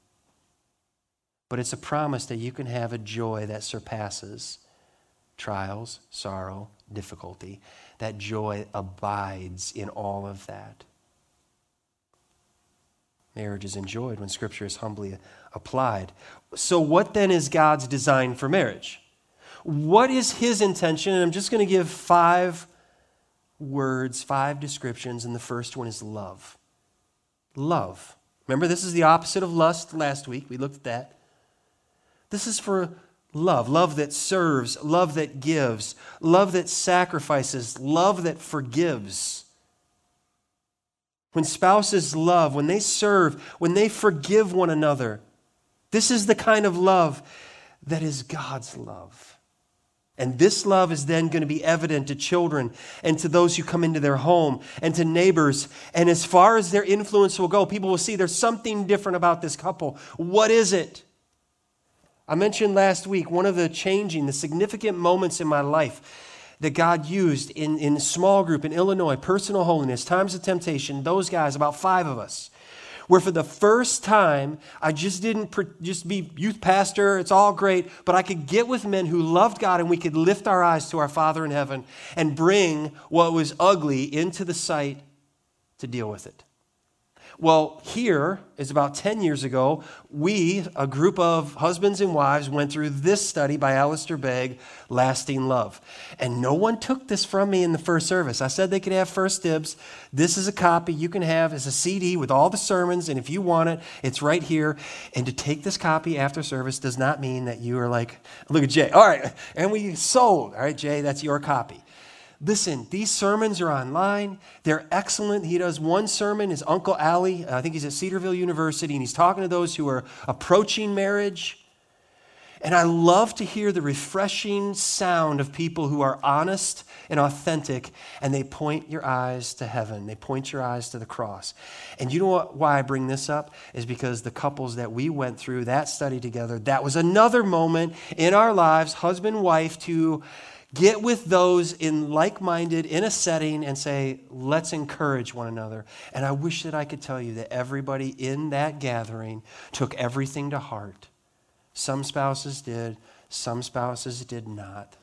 but it's a promise that you can have a joy that surpasses trials, sorrow, difficulty. That joy abides in all of that. Marriage is enjoyed when Scripture is humbly applied. So, what then is God's design for marriage? What is His intention? And I'm just going to give five words, five descriptions, and the first one is love. Love. Remember, this is the opposite of lust last week. We looked at that. This is for love love that serves, love that gives, love that sacrifices, love that forgives. When spouses love, when they serve, when they forgive one another, this is the kind of love that is God's love. And this love is then going to be evident to children and to those who come into their home and to neighbors. And as far as their influence will go, people will see there's something different about this couple. What is it? I mentioned last week one of the changing, the significant moments in my life that God used in, in small group in Illinois, personal holiness, times of temptation, those guys, about five of us where for the first time, I just didn't just be youth pastor, it's all great, but I could get with men who loved God and we could lift our eyes to our Father in heaven and bring what was ugly into the sight to deal with it. Well, here is about 10 years ago, we, a group of husbands and wives, went through this study by Alistair Begg, Lasting Love. And no one took this from me in the first service. I said they could have first dibs. This is a copy you can have as a CD with all the sermons, and if you want it, it's right here. And to take this copy after service does not mean that you are like, look at Jay. All right, and we sold. All right, Jay, that's your copy. Listen, these sermons are online. They're excellent. He does one sermon, his Uncle Ali, uh, I think he's at Cedarville University, and he's talking to those who are approaching marriage. And I love to hear the refreshing sound of people who are honest and authentic, and they point your eyes to heaven. They point your eyes to the cross. And you know what, why I bring this up? Is because the couples that we went through that study together, that was another moment in our lives, husband, wife, to Get with those in like minded, in a setting, and say, let's encourage one another. And I wish that I could tell you that everybody in that gathering took everything to heart. Some spouses did, some spouses did not.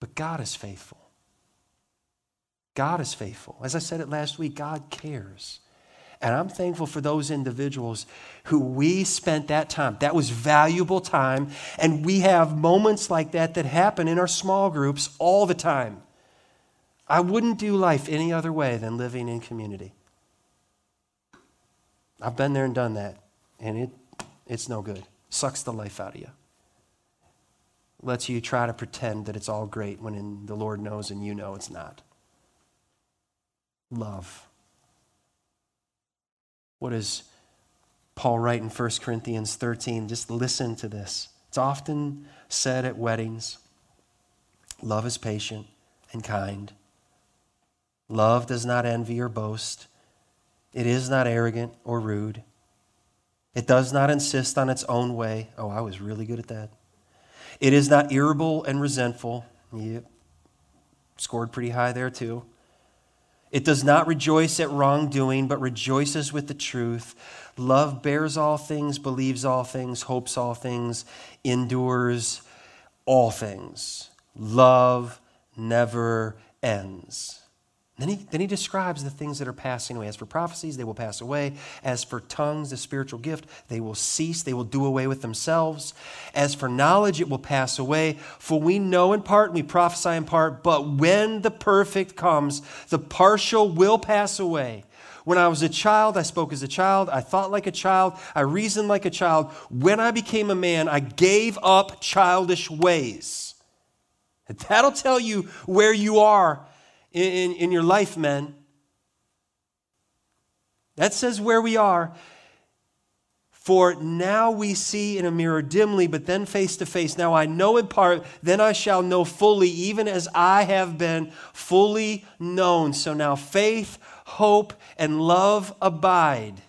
But God is faithful. God is faithful. As I said it last week, God cares. And I'm thankful for those individuals who we spent that time. That was valuable time. And we have moments like that that happen in our small groups all the time. I wouldn't do life any other way than living in community. I've been there and done that, and it, it's no good. Sucks the life out of you. Lets you try to pretend that it's all great when in, the Lord knows and you know it's not. Love. What does Paul write in 1 Corinthians 13? Just listen to this. It's often said at weddings love is patient and kind. Love does not envy or boast. It is not arrogant or rude. It does not insist on its own way. Oh, I was really good at that. It is not irritable and resentful. Yep. Scored pretty high there, too. It does not rejoice at wrongdoing, but rejoices with the truth. Love bears all things, believes all things, hopes all things, endures all things. Love never ends. Then he, then he describes the things that are passing away. As for prophecies, they will pass away. As for tongues, the spiritual gift, they will cease. They will do away with themselves. As for knowledge, it will pass away. For we know in part and we prophesy in part, but when the perfect comes, the partial will pass away. When I was a child, I spoke as a child. I thought like a child. I reasoned like a child. When I became a man, I gave up childish ways. That'll tell you where you are in, in, in your life, men. That says where we are. For now we see in a mirror dimly, but then face to face. Now I know in part, then I shall know fully, even as I have been fully known. So now faith, hope, and love abide.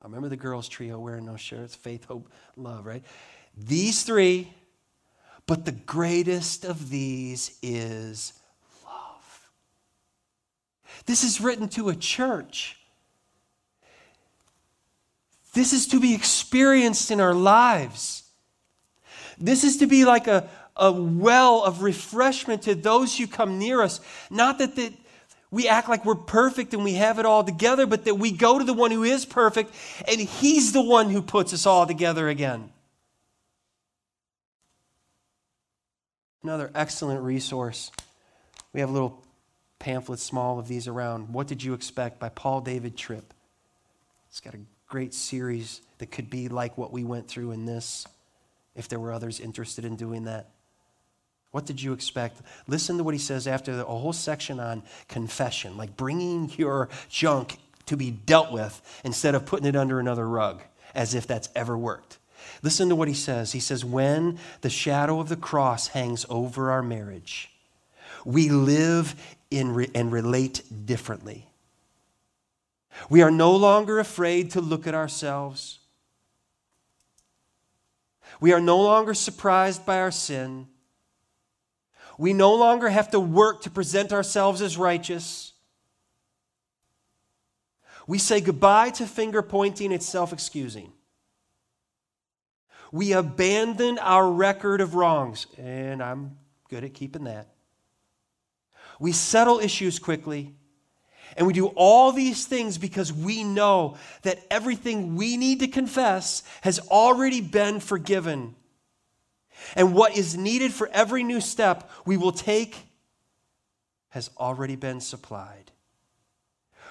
I remember the girls' trio wearing no shirts faith, hope, love, right? These three, but the greatest of these is. This is written to a church this is to be experienced in our lives. This is to be like a, a well of refreshment to those who come near us. Not that the, we act like we're perfect and we have it all together, but that we go to the one who is perfect and he's the one who puts us all together again. Another excellent resource. We have a little pamphlet, small of these around. What Did You Expect by Paul David Tripp. It's got a great series that could be like what we went through in this, if there were others interested in doing that. What did you expect? Listen to what he says after a whole section on confession, like bringing your junk to be dealt with instead of putting it under another rug, as if that's ever worked. Listen to what he says. He says, When the shadow of the cross hangs over our marriage, we live in re- and relate differently. We are no longer afraid to look at ourselves. We are no longer surprised by our sin. We no longer have to work to present ourselves as righteous. We say goodbye to finger pointing and self excusing. We abandon our record of wrongs, and I'm good at keeping that. We settle issues quickly. And we do all these things because we know that everything we need to confess has already been forgiven. And what is needed for every new step we will take has already been supplied.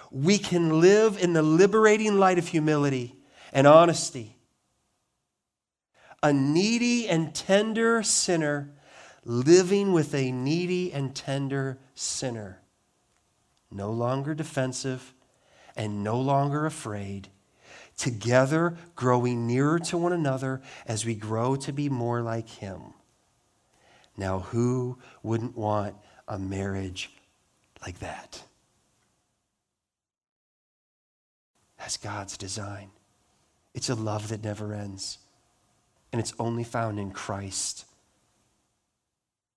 We can live in the liberating light of humility and honesty. A needy and tender sinner living with a needy and tender sinner no longer defensive and no longer afraid, together growing nearer to one another as we grow to be more like Him. Now, who wouldn't want a marriage like that? That's God's design. It's a love that never ends, and it's only found in Christ.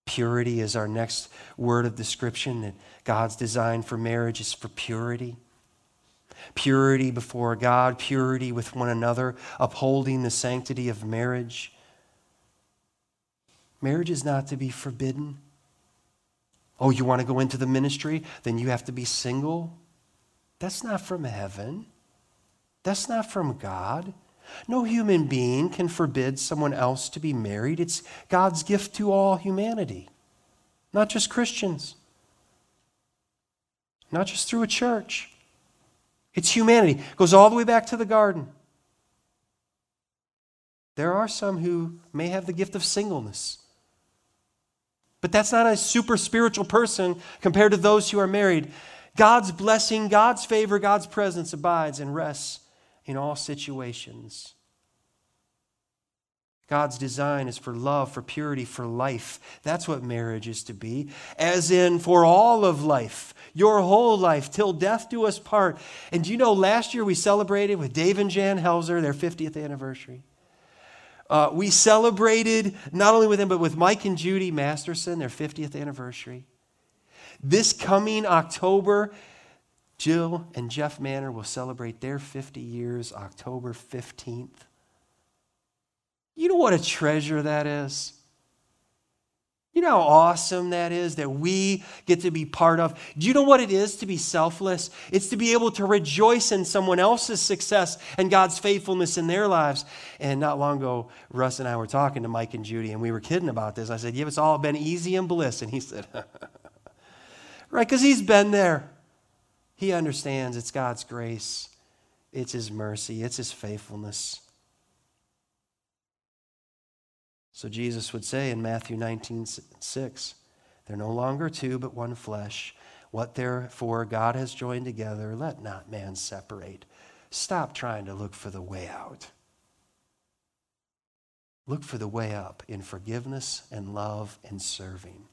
Purity is our next word of description that God's design for marriage is for purity. Purity before God, purity with one another, upholding the sanctity of marriage. Marriage is not to be forbidden. Oh, you want to go into the ministry? Then you have to be single? That's not from heaven. That's not from God. No human being can forbid someone else to be married. It's God's gift to all humanity, not just Christians, not just through a church. It's humanity. It goes all the way back to the garden. There are some who may have the gift of singleness. But that's not a super spiritual person compared to those who are married. God's blessing, God's favor, God's presence abides and rests in all situations. God's design is for love, for purity, for life. That's what marriage is to be, as in for all of life, your whole life, till death do us part. And you know, last year we celebrated with Dave and Jan Helzer their 50th anniversary. Uh, we celebrated not only with them, but with Mike and Judy Masterson, their 50th anniversary. This coming October, Jill and Jeff Manor will celebrate their 50 years October 15th. You know what a treasure that is? You know how awesome that is that we get to be part of? Do you know what it is to be selfless? It's to be able to rejoice in someone else's success and God's faithfulness in their lives. And not long ago, Russ and I were talking to Mike and Judy, and we were kidding about this. I said, Yeah, it's all been easy and bliss. And he said, Right, because he's been there. He understands it's God's grace, it's His mercy, it's His faithfulness. So Jesus would say in Matthew 19 6, they're no longer two, but one flesh. What therefore God has joined together, let not man separate. Stop trying to look for the way out. Look for the way up in forgiveness and love and serving.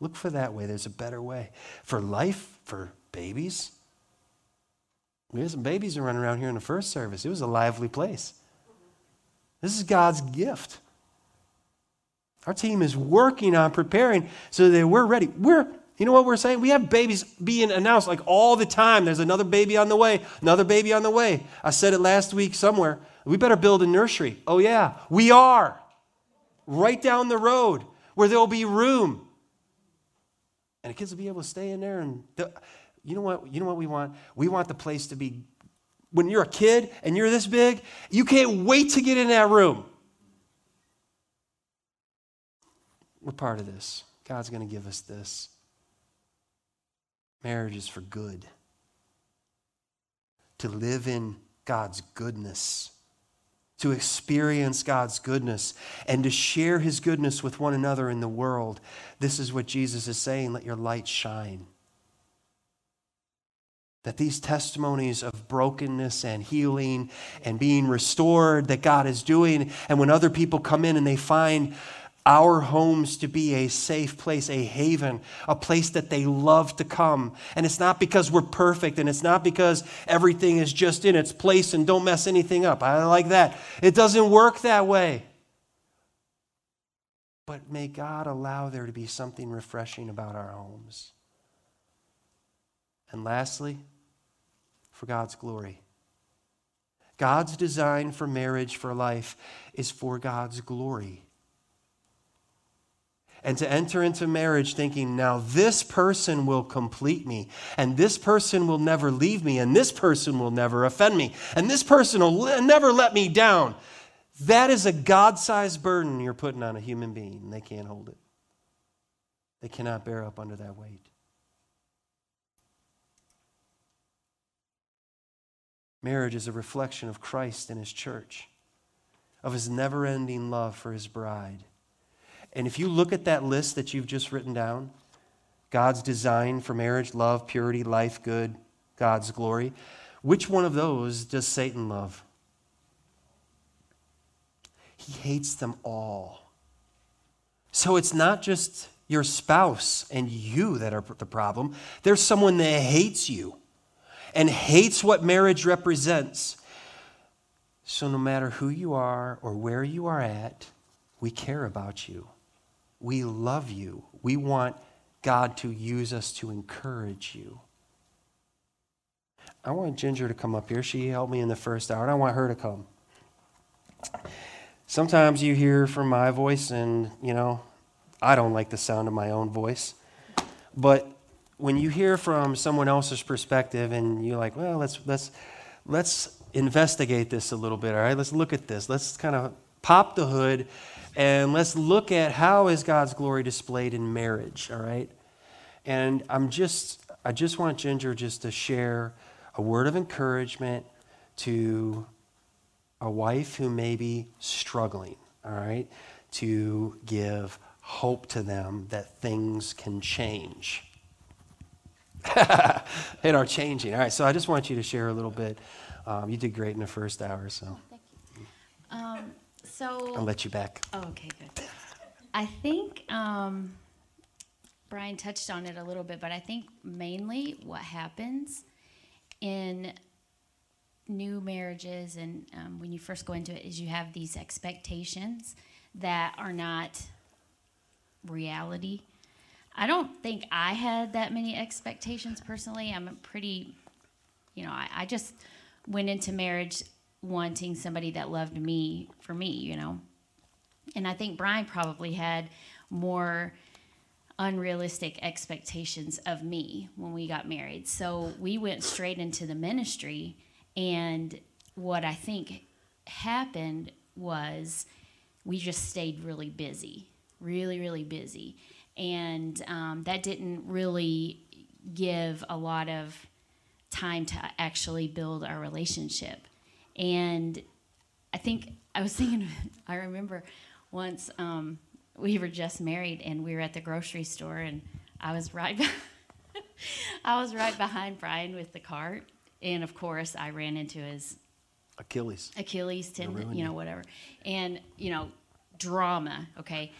Look for that way. There's a better way. For life, for babies. We had some babies running around here in the first service. It was a lively place. This is God's gift. Our team is working on preparing so that we're ready. We're, you know what we're saying? We have babies being announced like all the time. There's another baby on the way, another baby on the way. I said it last week somewhere. We better build a nursery. Oh, yeah, we are. Right down the road where there'll be room. And the kids will be able to stay in there. And the, you know what? You know what we want? We want the place to be. When you're a kid and you're this big, you can't wait to get in that room. We're part of this. God's going to give us this. Marriage is for good. To live in God's goodness to experience God's goodness and to share his goodness with one another in the world. This is what Jesus is saying let your light shine. That these testimonies of brokenness and healing and being restored that God is doing, and when other people come in and they find our homes to be a safe place, a haven, a place that they love to come. And it's not because we're perfect and it's not because everything is just in its place and don't mess anything up. I like that. It doesn't work that way. But may God allow there to be something refreshing about our homes. And lastly, for God's glory. God's design for marriage, for life, is for God's glory and to enter into marriage thinking, now this person will complete me, and this person will never leave me, and this person will never offend me, and this person will never let me down. That is a God sized burden you're putting on a human being, they can't hold it. They cannot bear up under that weight. Marriage is a reflection of Christ and his church, of his never ending love for his bride. And if you look at that list that you've just written down, God's design for marriage, love, purity, life, good, God's glory, which one of those does Satan love? He hates them all. So it's not just your spouse and you that are the problem. There's someone that hates you and hates what marriage represents. So no matter who you are or where you are at, we care about you. We love you. We want God to use us to encourage you. I want Ginger to come up here. She helped me in the first hour, and I want her to come. Sometimes you hear from my voice, and, you know, I don't like the sound of my own voice. But when you hear from someone else's perspective, and you're like, well, let's, let's, let's investigate this a little bit, all right? Let's look at this. Let's kind of pop the hood and let's look at how is God's glory displayed in marriage, all right? And I'm just I just want Ginger just to share a word of encouragement to a wife who may be struggling, all right? To give hope to them that things can change. and are changing. All right, so I just want you to share a little bit. Um, you did great in the first hour, so. Thank you. Um, so I'll let you back. Oh, okay, good. I think um, Brian touched on it a little bit, but I think mainly what happens in new marriages and um, when you first go into it is you have these expectations that are not reality. I don't think I had that many expectations personally. I'm pretty, you know, I, I just went into marriage wanting somebody that loved me for me, you know. And I think Brian probably had more unrealistic expectations of me when we got married. So we went straight into the ministry. And what I think happened was we just stayed really busy, really, really busy. And um, that didn't really give a lot of time to actually build our relationship. And I think I was thinking, I remember once um, we were just married and we were at the grocery store and I was right, I was right behind Brian with the cart, and of course I ran into his Achilles. Achilles tendon, you know, whatever. And, you know, drama, okay,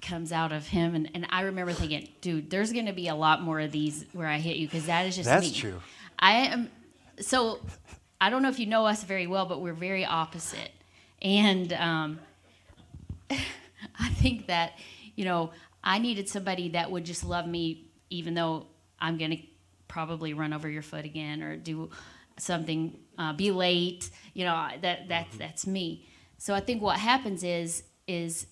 comes out of him. And, and I remember thinking, dude, there's going to be a lot more of these where I hit you because that is just That's me. true. I am, so I don't know if you know us very well, but we're very opposite. And um, I think that, you know, I needed somebody that would just love me, even though I'm going to probably run over your foot again or do something, uh, be late. You know, that that's that's me. So I think what happens is is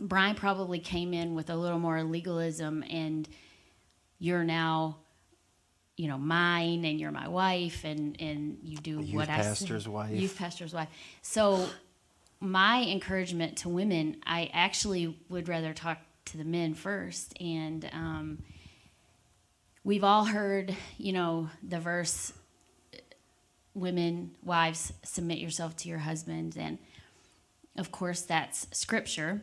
Brian probably came in with a little more legalism, and you're now, you know, mine, and you're my wife, and and you do youth what I say- pastor's wife. Youth pastor's wife. So my encouragement to women, I actually would rather talk to the men first. And um, we've all heard, you know, the verse, women, wives, submit yourself to your husband. And of course, that's scripture,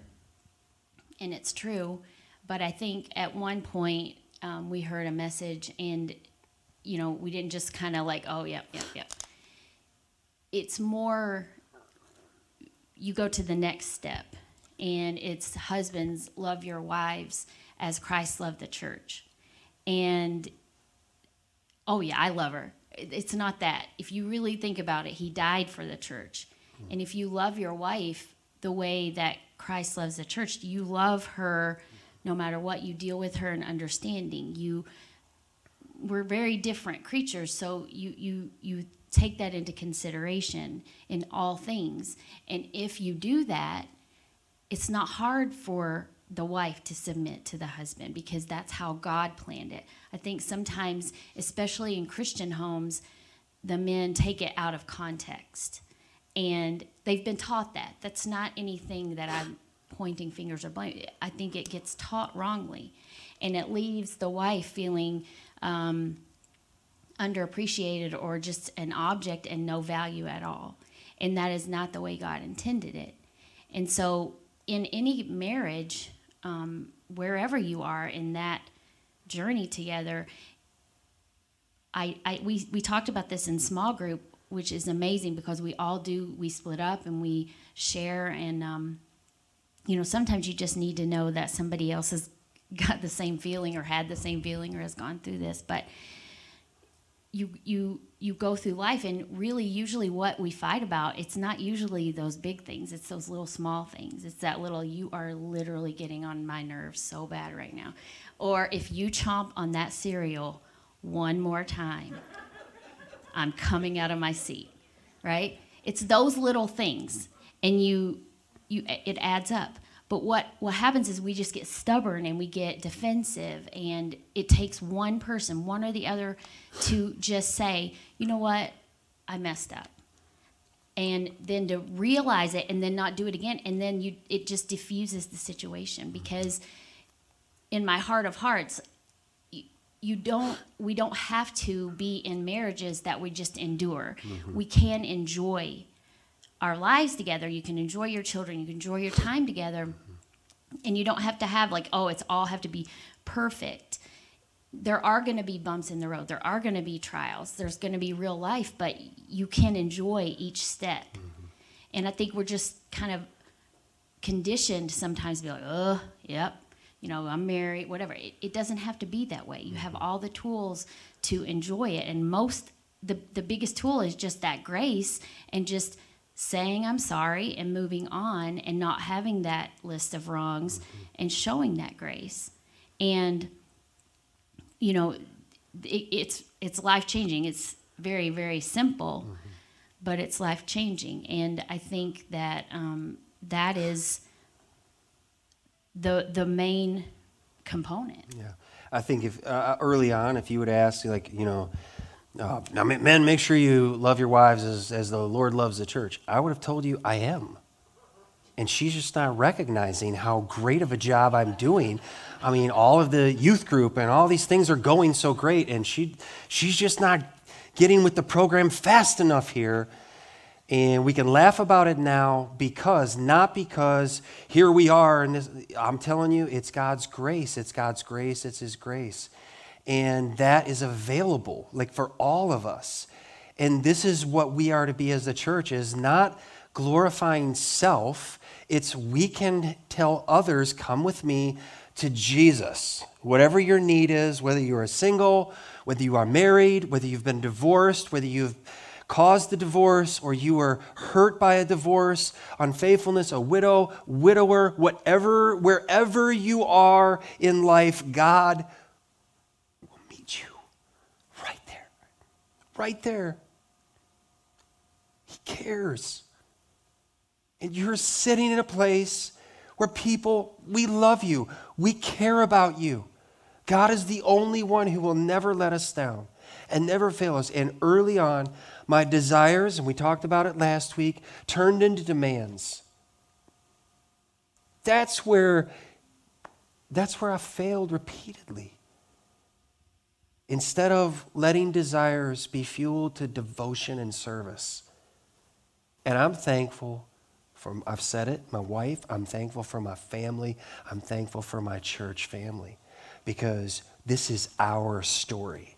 and it's true. But I think at one point um, we heard a message, and, you know, we didn't just kind of like, oh, yep, yep, yep. It's more you go to the next step and it's husbands love your wives as christ loved the church and oh yeah i love her it's not that if you really think about it he died for the church and if you love your wife the way that christ loves the church you love her no matter what you deal with her in understanding you we're very different creatures so you you you take that into consideration in all things and if you do that it's not hard for the wife to submit to the husband because that's how God planned it. I think sometimes, especially in Christian homes, the men take it out of context. And they've been taught that. That's not anything that I'm pointing fingers or blaming. I think it gets taught wrongly. And it leaves the wife feeling um, underappreciated or just an object and no value at all. And that is not the way God intended it. And so, in any marriage, um, wherever you are in that journey together, I, I we, we talked about this in small group, which is amazing because we all do we split up and we share and um, you know sometimes you just need to know that somebody else has got the same feeling or had the same feeling or has gone through this, but you you you go through life and really usually what we fight about it's not usually those big things it's those little small things. It's that little you are literally getting on my nerves so bad right now. Or if you chomp on that cereal one more time i'm coming out of my seat right? It's those little things and you you it adds up. But what what happens is we just get stubborn and we get defensive and it takes one person one or the other to just say you know what? I messed up. And then to realize it and then not do it again and then you it just diffuses the situation because in my heart of hearts you don't we don't have to be in marriages that we just endure. Mm-hmm. We can enjoy our lives together. You can enjoy your children. You can enjoy your time together. Mm-hmm. And you don't have to have like oh it's all have to be perfect. There are going to be bumps in the road. There are going to be trials. There's going to be real life but you can enjoy each step. Mm-hmm. And i think we're just kind of conditioned sometimes to be like oh yep you know i'm married whatever. It, it doesn't have to be that way. You have mm-hmm. all the tools to enjoy it. And most the, the biggest tool is just that grace and just saying i'm sorry and moving on and not having that list of wrongs mm-hmm. and showing that grace. And you know it, it's it's life changing it's very very simple mm-hmm. but it's life changing and i think that um, that is the the main component Yeah, I think if uh, early on, if you would ask, like you know, uh, now men, men, make sure you love your wives as as the Lord loves the church. I would have told you I am. and she's just not recognizing how great of a job I'm doing. I mean, all of the youth group and all these things are going so great, and she, she's just not getting with the program fast enough here. And we can laugh about it now because, not because here we are, and this, I'm telling you, it's God's grace. It's God's grace. It's His grace. And that is available, like for all of us. And this is what we are to be as the church, is not glorifying self. It's we can tell others, come with me to Jesus. Whatever your need is, whether you are single, whether you are married, whether you've been divorced, whether you've caused the divorce or you were hurt by a divorce, unfaithfulness, a widow, widower, whatever, wherever you are in life, God will meet you right there. Right there. He cares. And you're sitting in a place where people, we love you, we care about you. God is the only one who will never let us down and never fail us. And early on, my desires, and we talked about it last week, turned into demands. That's where that's where I failed repeatedly. Instead of letting desires be fueled to devotion and service. And I'm thankful for, I've said it, my wife, I'm thankful for my family, I'm thankful for my church family because this is our story.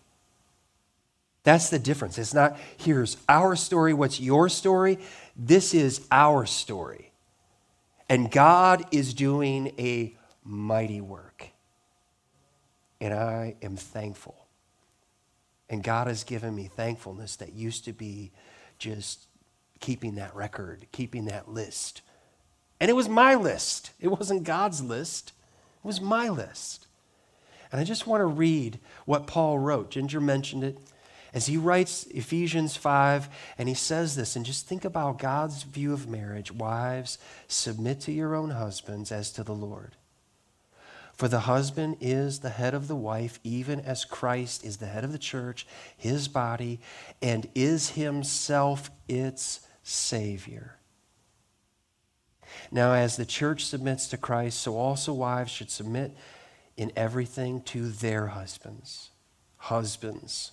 That's the difference. It's not, here's our story, what's your story? This is our story. And God is doing a mighty work. And I am thankful. And God has given me thankfulness that used to be just keeping that record, keeping that list. And it was my list, it wasn't God's list, it was my list. And I just want to read what Paul wrote. Ginger mentioned it as he writes Ephesians 5, and he says this, and just think about God's view of marriage. Wives, submit to your own husbands as to the Lord. For the husband is the head of the wife, even as Christ is the head of the church, his body, and is himself its Savior. Now, as the church submits to Christ, so also wives should submit in everything to their husbands. Husbands.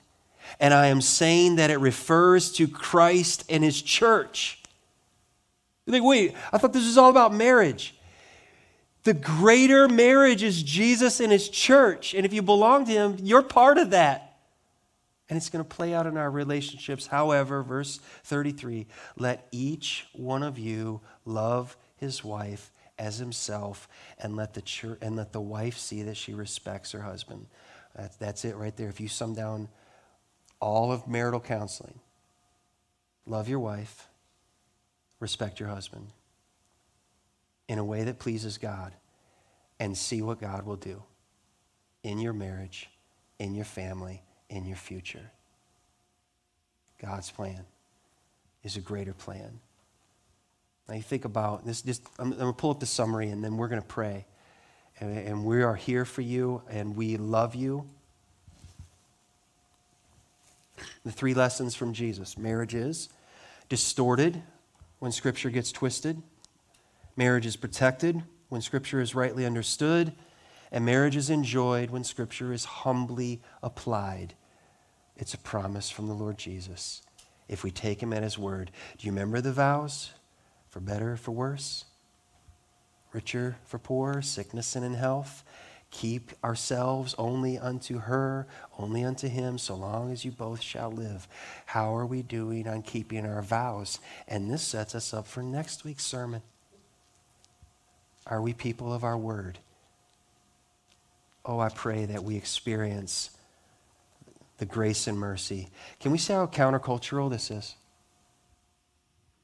and I am saying that it refers to Christ and his church. You think, wait, I thought this was all about marriage. The greater marriage is Jesus and his church. And if you belong to him, you're part of that. And it's going to play out in our relationships. However, verse 33 let each one of you love his wife as himself, and let the, church, and let the wife see that she respects her husband. That's, that's it right there. If you sum down all of marital counseling. Love your wife, respect your husband in a way that pleases God, and see what God will do in your marriage, in your family, in your future. God's plan is a greater plan. Now you think about this, just, I'm, I'm to pull up the summary and then we're to pray. And, and we are here for you and we love you the three lessons from Jesus marriage is distorted when Scripture gets twisted, marriage is protected when Scripture is rightly understood, and marriage is enjoyed when Scripture is humbly applied. It's a promise from the Lord Jesus if we take Him at His word. Do you remember the vows? For better, for worse? richer for poor, sickness and in health. Keep ourselves only unto her, only unto him, so long as you both shall live. How are we doing on keeping our vows? And this sets us up for next week's sermon. Are we people of our word? Oh, I pray that we experience the grace and mercy. Can we see how countercultural this is?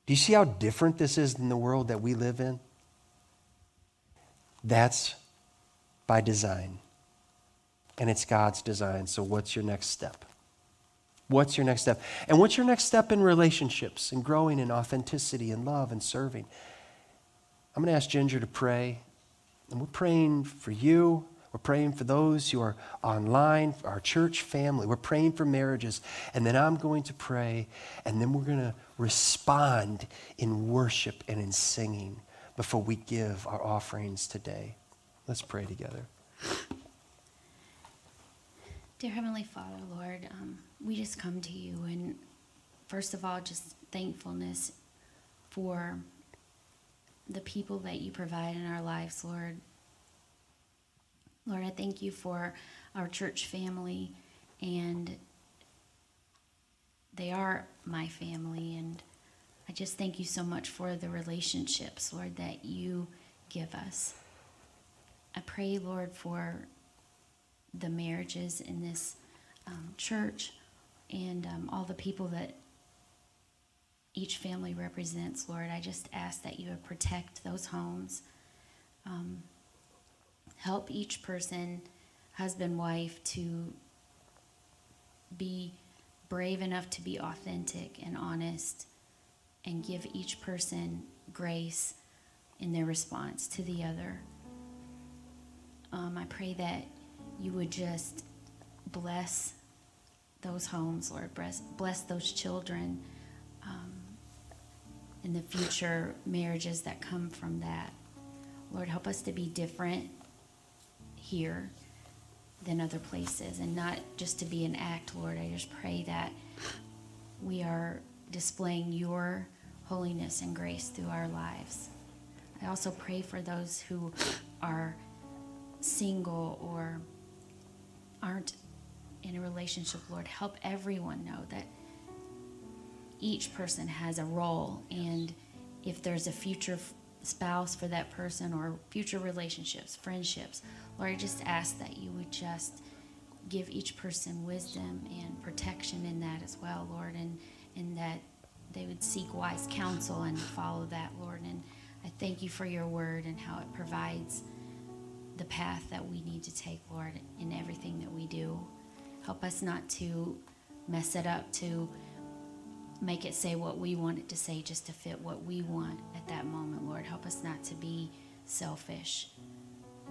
Do you see how different this is than the world that we live in? That's by design. And it's God's design. So, what's your next step? What's your next step? And what's your next step in relationships and growing in authenticity and love and serving? I'm going to ask Ginger to pray. And we're praying for you. We're praying for those who are online, our church family. We're praying for marriages. And then I'm going to pray. And then we're going to respond in worship and in singing before we give our offerings today. Let's pray together. Dear Heavenly Father, Lord, um, we just come to you and first of all, just thankfulness for the people that you provide in our lives, Lord. Lord, I thank you for our church family, and they are my family, and I just thank you so much for the relationships, Lord, that you give us. Pray, Lord, for the marriages in this um, church and um, all the people that each family represents, Lord. I just ask that you would protect those homes. Um, help each person, husband, wife, to be brave enough to be authentic and honest and give each person grace in their response to the other. Um, I pray that you would just bless those homes, Lord. Bless, bless those children um, in the future marriages that come from that. Lord, help us to be different here than other places and not just to be an act, Lord. I just pray that we are displaying your holiness and grace through our lives. I also pray for those who are single or aren't in a relationship, Lord. Help everyone know that each person has a role, and if there's a future spouse for that person or future relationships, friendships, Lord, I just ask that you would just give each person wisdom and protection in that as well, Lord, and, and that they would seek wise counsel and follow that, Lord. And I thank you for your word and how it provides the path that we need to take, Lord, in everything that we do. Help us not to mess it up, to make it say what we want it to say just to fit what we want at that moment, Lord. Help us not to be selfish,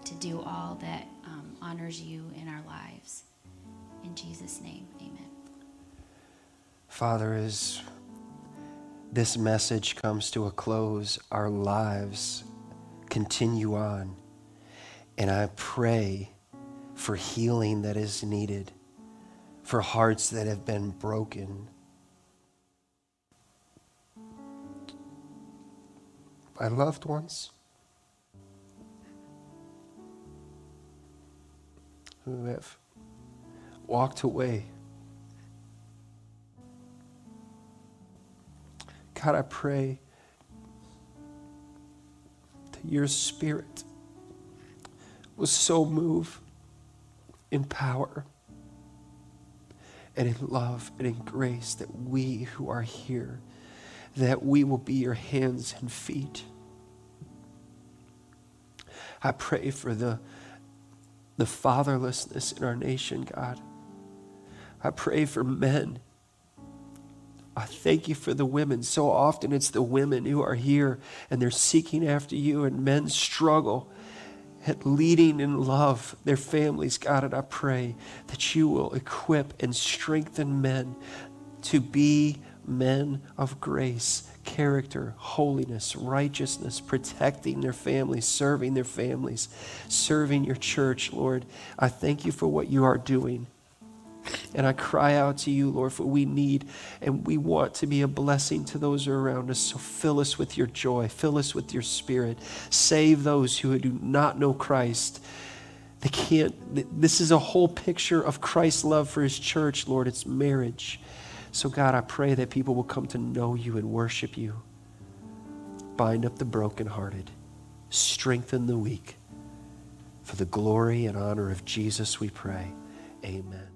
to do all that um, honors you in our lives. In Jesus' name, amen. Father, as this message comes to a close, our lives continue on. And I pray for healing that is needed, for hearts that have been broken. By loved ones who have walked away. God, I pray that your spirit will so move in power and in love and in grace that we who are here that we will be your hands and feet. I pray for the the fatherlessness in our nation god. I pray for men. I thank you for the women. So often it's the women who are here and they're seeking after you, and men struggle leading in love their families. God, and I pray that you will equip and strengthen men to be men of grace, character, holiness, righteousness, protecting their families, serving their families, serving your church, Lord. I thank you for what you are doing. And I cry out to you, Lord, for we need and we want to be a blessing to those around us. So fill us with your joy, fill us with your spirit. Save those who do not know Christ. They can't, this is a whole picture of Christ's love for his church, Lord. It's marriage. So, God, I pray that people will come to know you and worship you. Bind up the brokenhearted, strengthen the weak. For the glory and honor of Jesus, we pray. Amen.